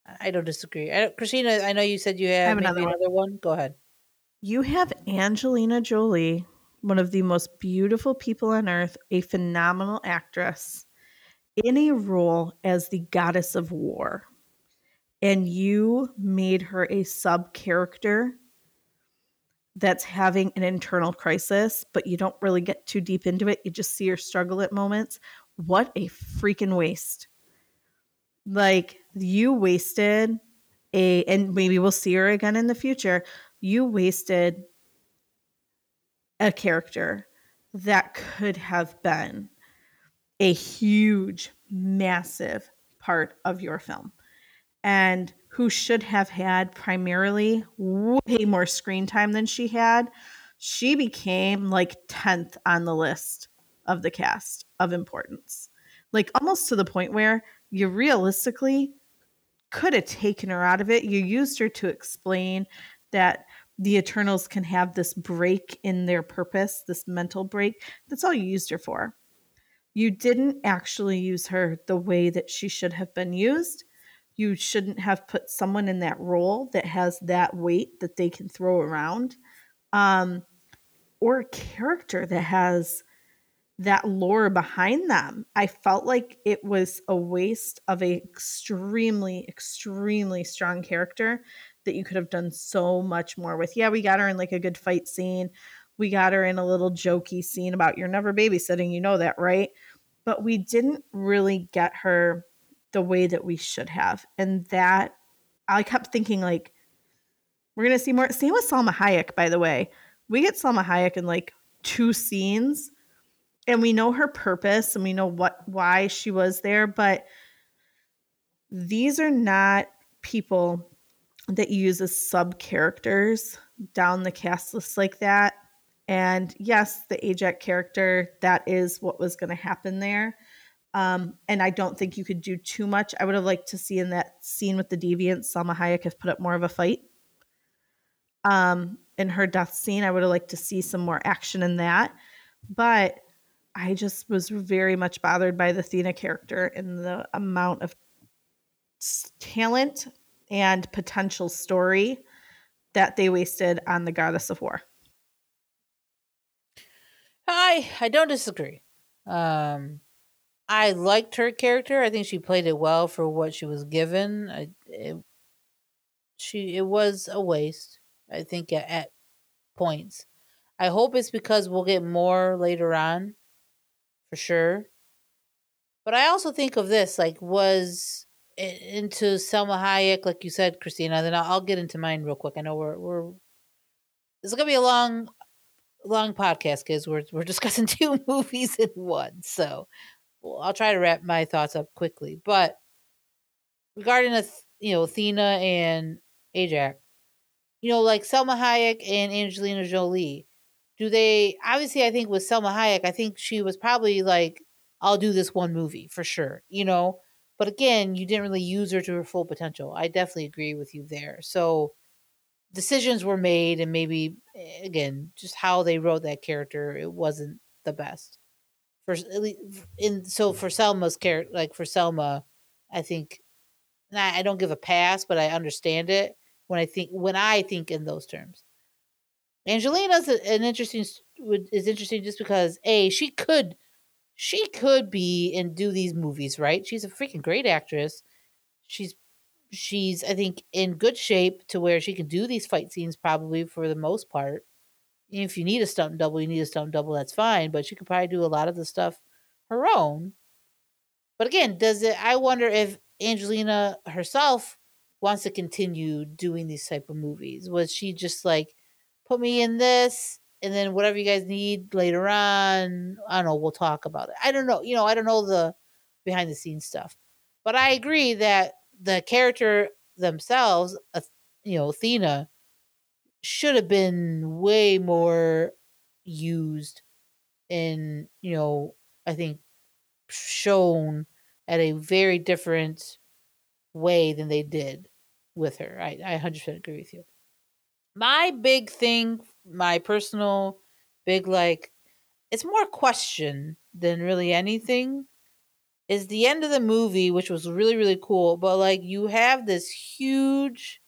I I don't disagree. I don't, Christina, I know you said you have, have maybe another one. another one. Go ahead. You have Angelina Jolie, one of the most beautiful people on earth, a phenomenal actress, in a role as the goddess of war. And you made her a sub character that's having an internal crisis, but you don't really get too deep into it. You just see her struggle at moments. What a freaking waste. Like, you wasted a, and maybe we'll see her again in the future you wasted a character that could have been a huge, massive part of your film and who should have had primarily way more screen time than she had. She became like 10th on the list of the cast of importance, like almost to the point where you realistically could have taken her out of it. You used her to explain that the Eternals can have this break in their purpose, this mental break. That's all you used her for. You didn't actually use her the way that she should have been used. You shouldn't have put someone in that role that has that weight that they can throw around, um, or a character that has that lore behind them. I felt like it was a waste of a extremely, extremely strong character that you could have done so much more with. Yeah, we got her in like a good fight scene. We got her in a little jokey scene about you're never babysitting, you know that, right? But we didn't really get her the way that we should have. And that I kept thinking like we're gonna see more. Same with Salma Hayek, by the way. We get Salma Hayek in like two scenes and we know her purpose and we know what why she was there, but these are not people that you use as sub characters down the cast list like that. And yes, the Ajax character, that is what was going to happen there. Um, and I don't think you could do too much. I would have liked to see in that scene with the deviants, Salma Hayek have put up more of a fight. Um, in her death scene, I would have liked to see some more action in that. But I just was very much bothered by the Thena character and the amount of talent and potential story that they wasted on the goddess of war. I I don't disagree. Um, I liked her character. I think she played it well for what she was given. I, it, she it was a waste. I think at, at points. I hope it's because we'll get more later on, for sure. But I also think of this like was into Salma Hayek, like you said, Christina. Then I'll, I'll get into mine real quick. I know we're we're is gonna be a long, long podcast because we're we're discussing two movies in one. So well, I'll try to wrap my thoughts up quickly. But regarding a you know Athena and Ajax, you know like Salma Hayek and Angelina Jolie, do they obviously? I think with Salma Hayek, I think she was probably like, I'll do this one movie for sure. You know but again, you didn't really use her to her full potential. I definitely agree with you there. So decisions were made, and maybe eh, again, just how they wrote that character, it wasn't the best. For in so for Salma's character, like for Salma, I think, I don't give a pass, but I understand it when I think when I think in those terms. Angelina's an interesting is interesting just because a she could she could be and do these movies, right? She's a freaking great actress. She's she's I think in good shape to where she can do these fight scenes probably for the most part. if you need a stunt double, you need a stunt double, that's fine, but she could probably do a lot of the stuff her own. But again, does it I wonder if Angelina herself wants to continue doing these type of movies. Was she just like put me in this and then whatever you guys need later on, I don't know, we'll talk about it. I don't know, you know, I don't know the behind the scenes stuff. But I agree that the character themselves, you know, Athena, should have been way more used in, you know, I think shown at a very different way than they did with her. I, I 100% agree with you. My big thing my personal big like it's more question than really anything is the end of the movie which was really really cool but like you have this huge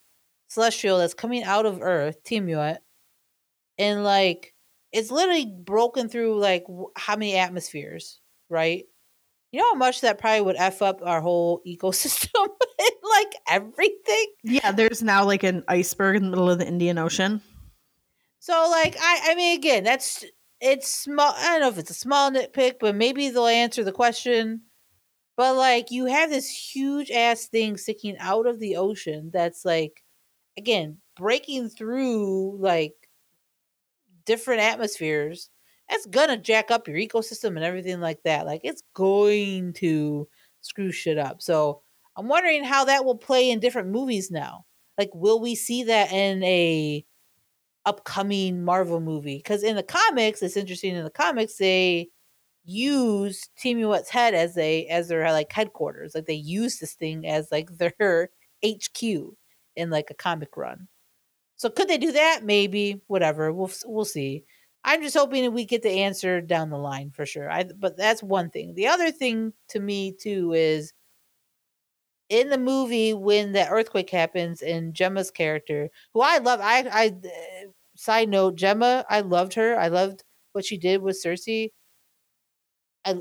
celestial that's coming out of earth Tiamut and like it's literally broken through like how many atmospheres right you know how much that probably would f up our whole ecosystem like everything yeah there's now like an iceberg in the middle of the indian ocean so like I I mean again, that's it's small I don't know if it's a small nitpick, but maybe they'll answer the question. But like you have this huge ass thing sticking out of the ocean that's like again, breaking through like different atmospheres. That's gonna jack up your ecosystem and everything like that. Like it's going to screw shit up. So I'm wondering how that will play in different movies now. Like, will we see that in a upcoming Marvel movie. Because in the comics, it's interesting. In the comics, they use Tiamut's head as a as their like headquarters. Like they use this thing as like their HQ in like a comic run. So could they do that? Maybe. Whatever. We'll we'll see. I'm just hoping that we get the answer down the line for sure. I but that's one thing. The other thing to me too is in the movie when the earthquake happens and Gemma's character, who I love, I I uh, side note, Gemma, I loved her. I loved what she did with Sersi. I, I uh,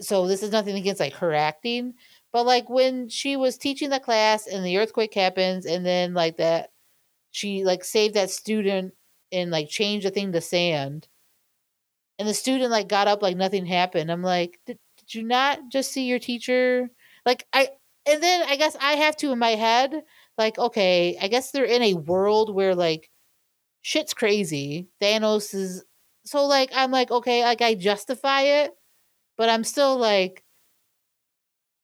so this is nothing against like her acting, but like when she was teaching the class and the earthquake happens and then like that she like saved that student and like changed the thing to sand and the student like got up like nothing happened i'm like did, did you not just see your teacher like i and then I guess I have to in my head, like, okay, I guess they're in a world where like shit's crazy. Thanos is so like I'm like, okay, like I justify it, but I'm still like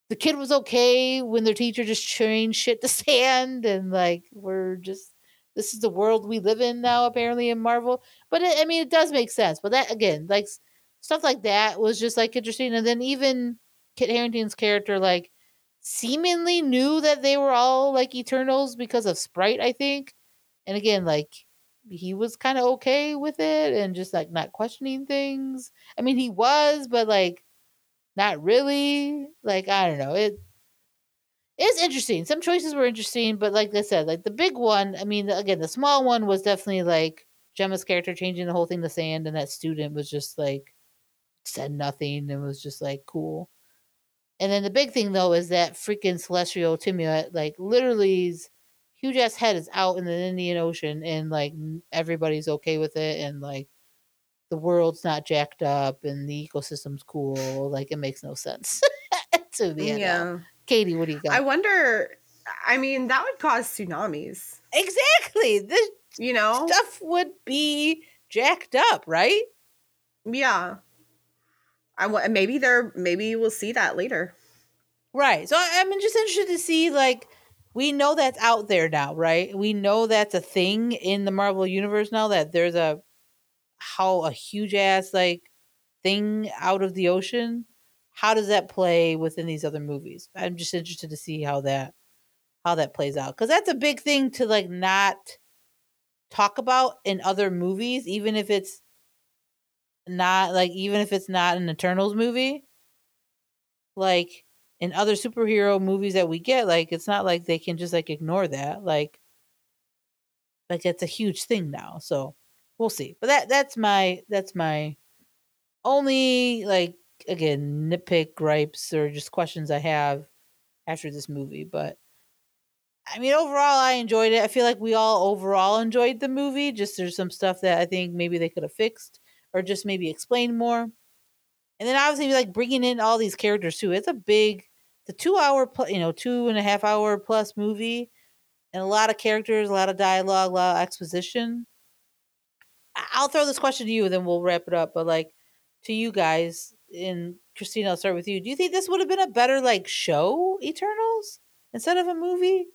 the kid was okay when their teacher just changed shit to sand and like we're just this is the world we live in now apparently in marvel. But it, i mean it does make sense but that again like stuff like that was just like interesting and then even kit harington's character like seemingly knew that they were all like eternals because of sprite i think and again like he was kind of okay with it and just like not questioning things i mean he was but like not really like i don't know it it's interesting. Some choices were interesting, but like I said, like the big one, I mean, again, the small one was definitely like Gemma's character changing the whole thing to sand, and that student was just like said nothing and was just like cool. And then the big thing though is that freaking celestial Tiamut, like literally's huge ass head is out in the Indian Ocean, and like everybody's okay with it, and like the world's not jacked up, and the ecosystem's cool. Like it makes no sense to me. Yeah. Katie, what do you got? I wonder. I mean, that would cause tsunamis. Exactly. This you know stuff would be jacked up, right? Yeah. I want maybe there maybe we'll see that later. Right. So I'm just interested to see like we know that's out there now, right? We know that's a thing in the Marvel universe now that there's a how a huge ass like thing out of the ocean how does that play within these other movies? I'm just interested to see how that how that plays out because that's a big thing to like not talk about in other movies, even if it's not like even if it's not an Eternals movie. Like in other superhero movies that we get, like it's not like they can just like ignore that. Like like it's a huge thing now. So we'll see. But that that's my that's my only like again nitpick gripes or just questions I have after this movie. But I mean, overall, I enjoyed it. I feel like we all overall enjoyed the movie. Just there's some stuff that I think maybe they could have fixed or just maybe explained more. And then obviously, like bringing in all these characters too. It's a big, the two hour, you know, two and a half hour plus movie, and a lot of characters, a lot of dialogue, a lot of exposition. I'll throw this question to you, and then we'll wrap it up. But like to you guys, and Christina, I'll start with you. Do you think this would have been a better like show, Eternals, instead of a movie?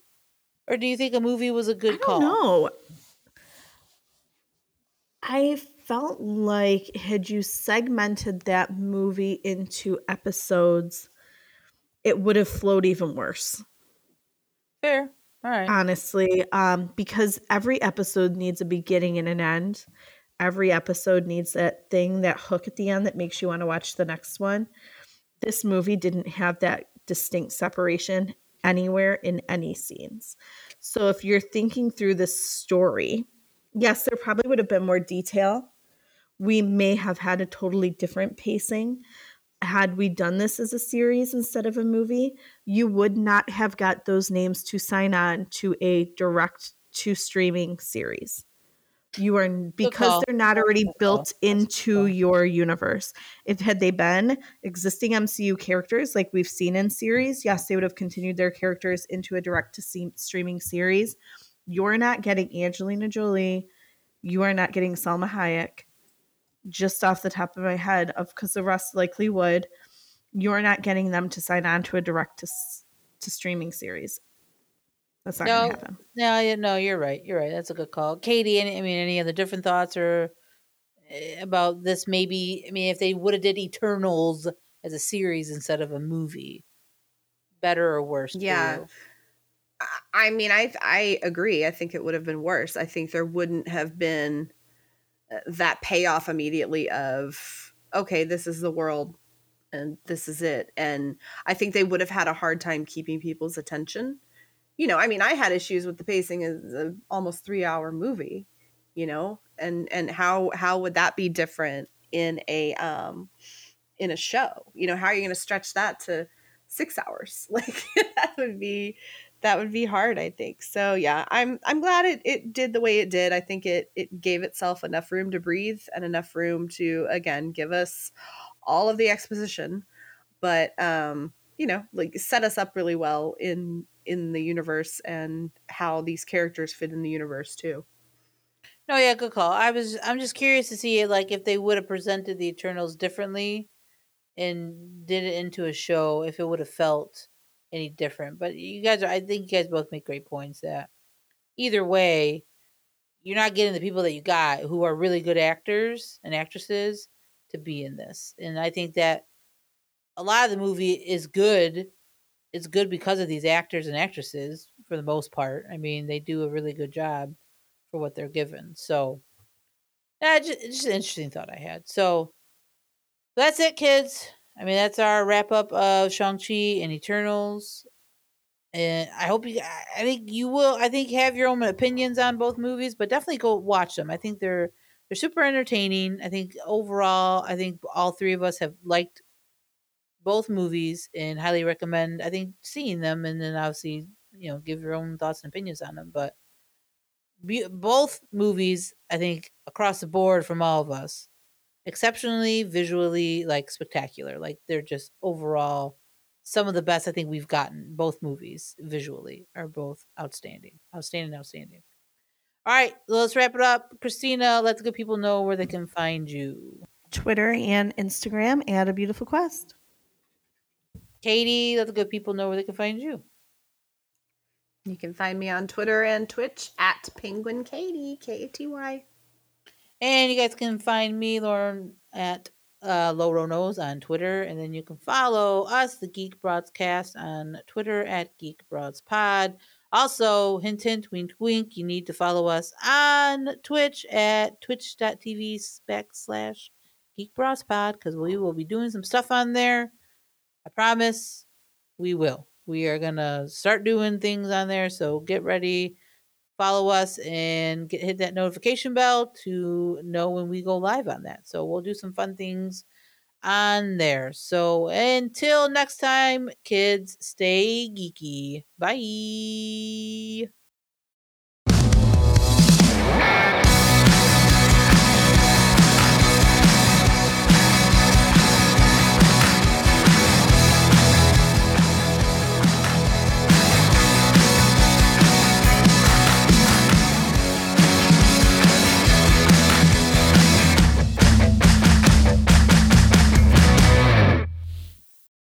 Or do you think a movie was a good I call? No. I felt like had you segmented that movie into episodes, it would have flowed even worse. Fair. All right. Honestly, um, because every episode needs a beginning and an end every episode needs that thing, that hook at the end that makes you want to watch the next one. This movie didn't have that distinct separation anywhere in any scenes. So if you're thinking through this story, yes, there probably would have been more detail. We may have had a totally different pacing. Had we done this as a series instead of a movie, you would not have got those names to sign on to a direct to streaming series you are because they're not already built into your universe. If had they been existing MCU characters like we've seen in series, yes, they would have continued their characters into a direct to streaming series. You're not getting Angelina Jolie. You are not getting Salma Hayek. Just off the top of my head, of because the rest likely would. You're not getting them to sign on to a direct to, to streaming series. That's not no, going to happen. No, yeah, no, you're right. You're right. That's a good call. Katie, any, I mean, any other different thoughts or eh, about this? Maybe, I mean, if they would have did Eternals as a series instead of a movie, better or worse? Yeah. I mean, I I agree. I think it would have been worse. I think there wouldn't have been that payoff immediately of okay, this is the world and this is it. And I think they would have had a hard time keeping people's attention you know, I mean, I had issues with the pacing of the almost three hour movie, you know, and and how how would that be different in a um in a show? You know, how are you going to stretch that to six hours? Like that would be that would be hard, I think. So yeah, I'm I'm glad it it did the way it did. I think it it gave itself enough room to breathe and enough room to again give us all of the exposition, but um you know like set us up really well in in the universe and how these characters fit in the universe too. No, yeah, good call. I was I'm just curious to see like if they would have presented the Eternals differently and did it into a show if it would have felt any different. But you guys are I think you guys both make great points that either way, you're not getting the people that you got who are really good actors and actresses to be in this. And I think that a lot of the movie is good. It's good because of these actors and actresses for the most part. I mean, they do a really good job for what they're given. So, yeah, just, just an interesting thought I had. So, that's it, kids. I mean, that's our wrap up of Shang-Chi and Eternals. And I hope you, I think you will, I think have your own opinions on both movies, but definitely go watch them. I think they're, they're super entertaining. I think overall, I think all three of us have liked both movies and highly recommend, I think, seeing them and then obviously, you know, give your own thoughts and opinions on them. But be, both movies, I think, across the board from all of us, exceptionally visually like spectacular. Like they're just overall some of the best I think we've gotten. Both movies visually are both outstanding, outstanding, outstanding. All right, let's wrap it up. Christina, let the good people know where they can find you. Twitter and Instagram at a beautiful quest. Katie, let the good people know where they can find you. You can find me on Twitter and Twitch at Penguin Katy, K A T Y. And you guys can find me, Lauren, at uh, Loro Knows on Twitter. And then you can follow us, the Geek Broadcast, on Twitter at Geek Broads Pod. Also, hint, hint, wink, wink, you need to follow us on Twitch at twitch.tv backslash Geek Broads Pod because we will be doing some stuff on there. I promise we will. We are going to start doing things on there. So get ready follow us and get hit that notification bell to know when we go live on that. So we'll do some fun things on there. So until next time, kids, stay geeky. Bye.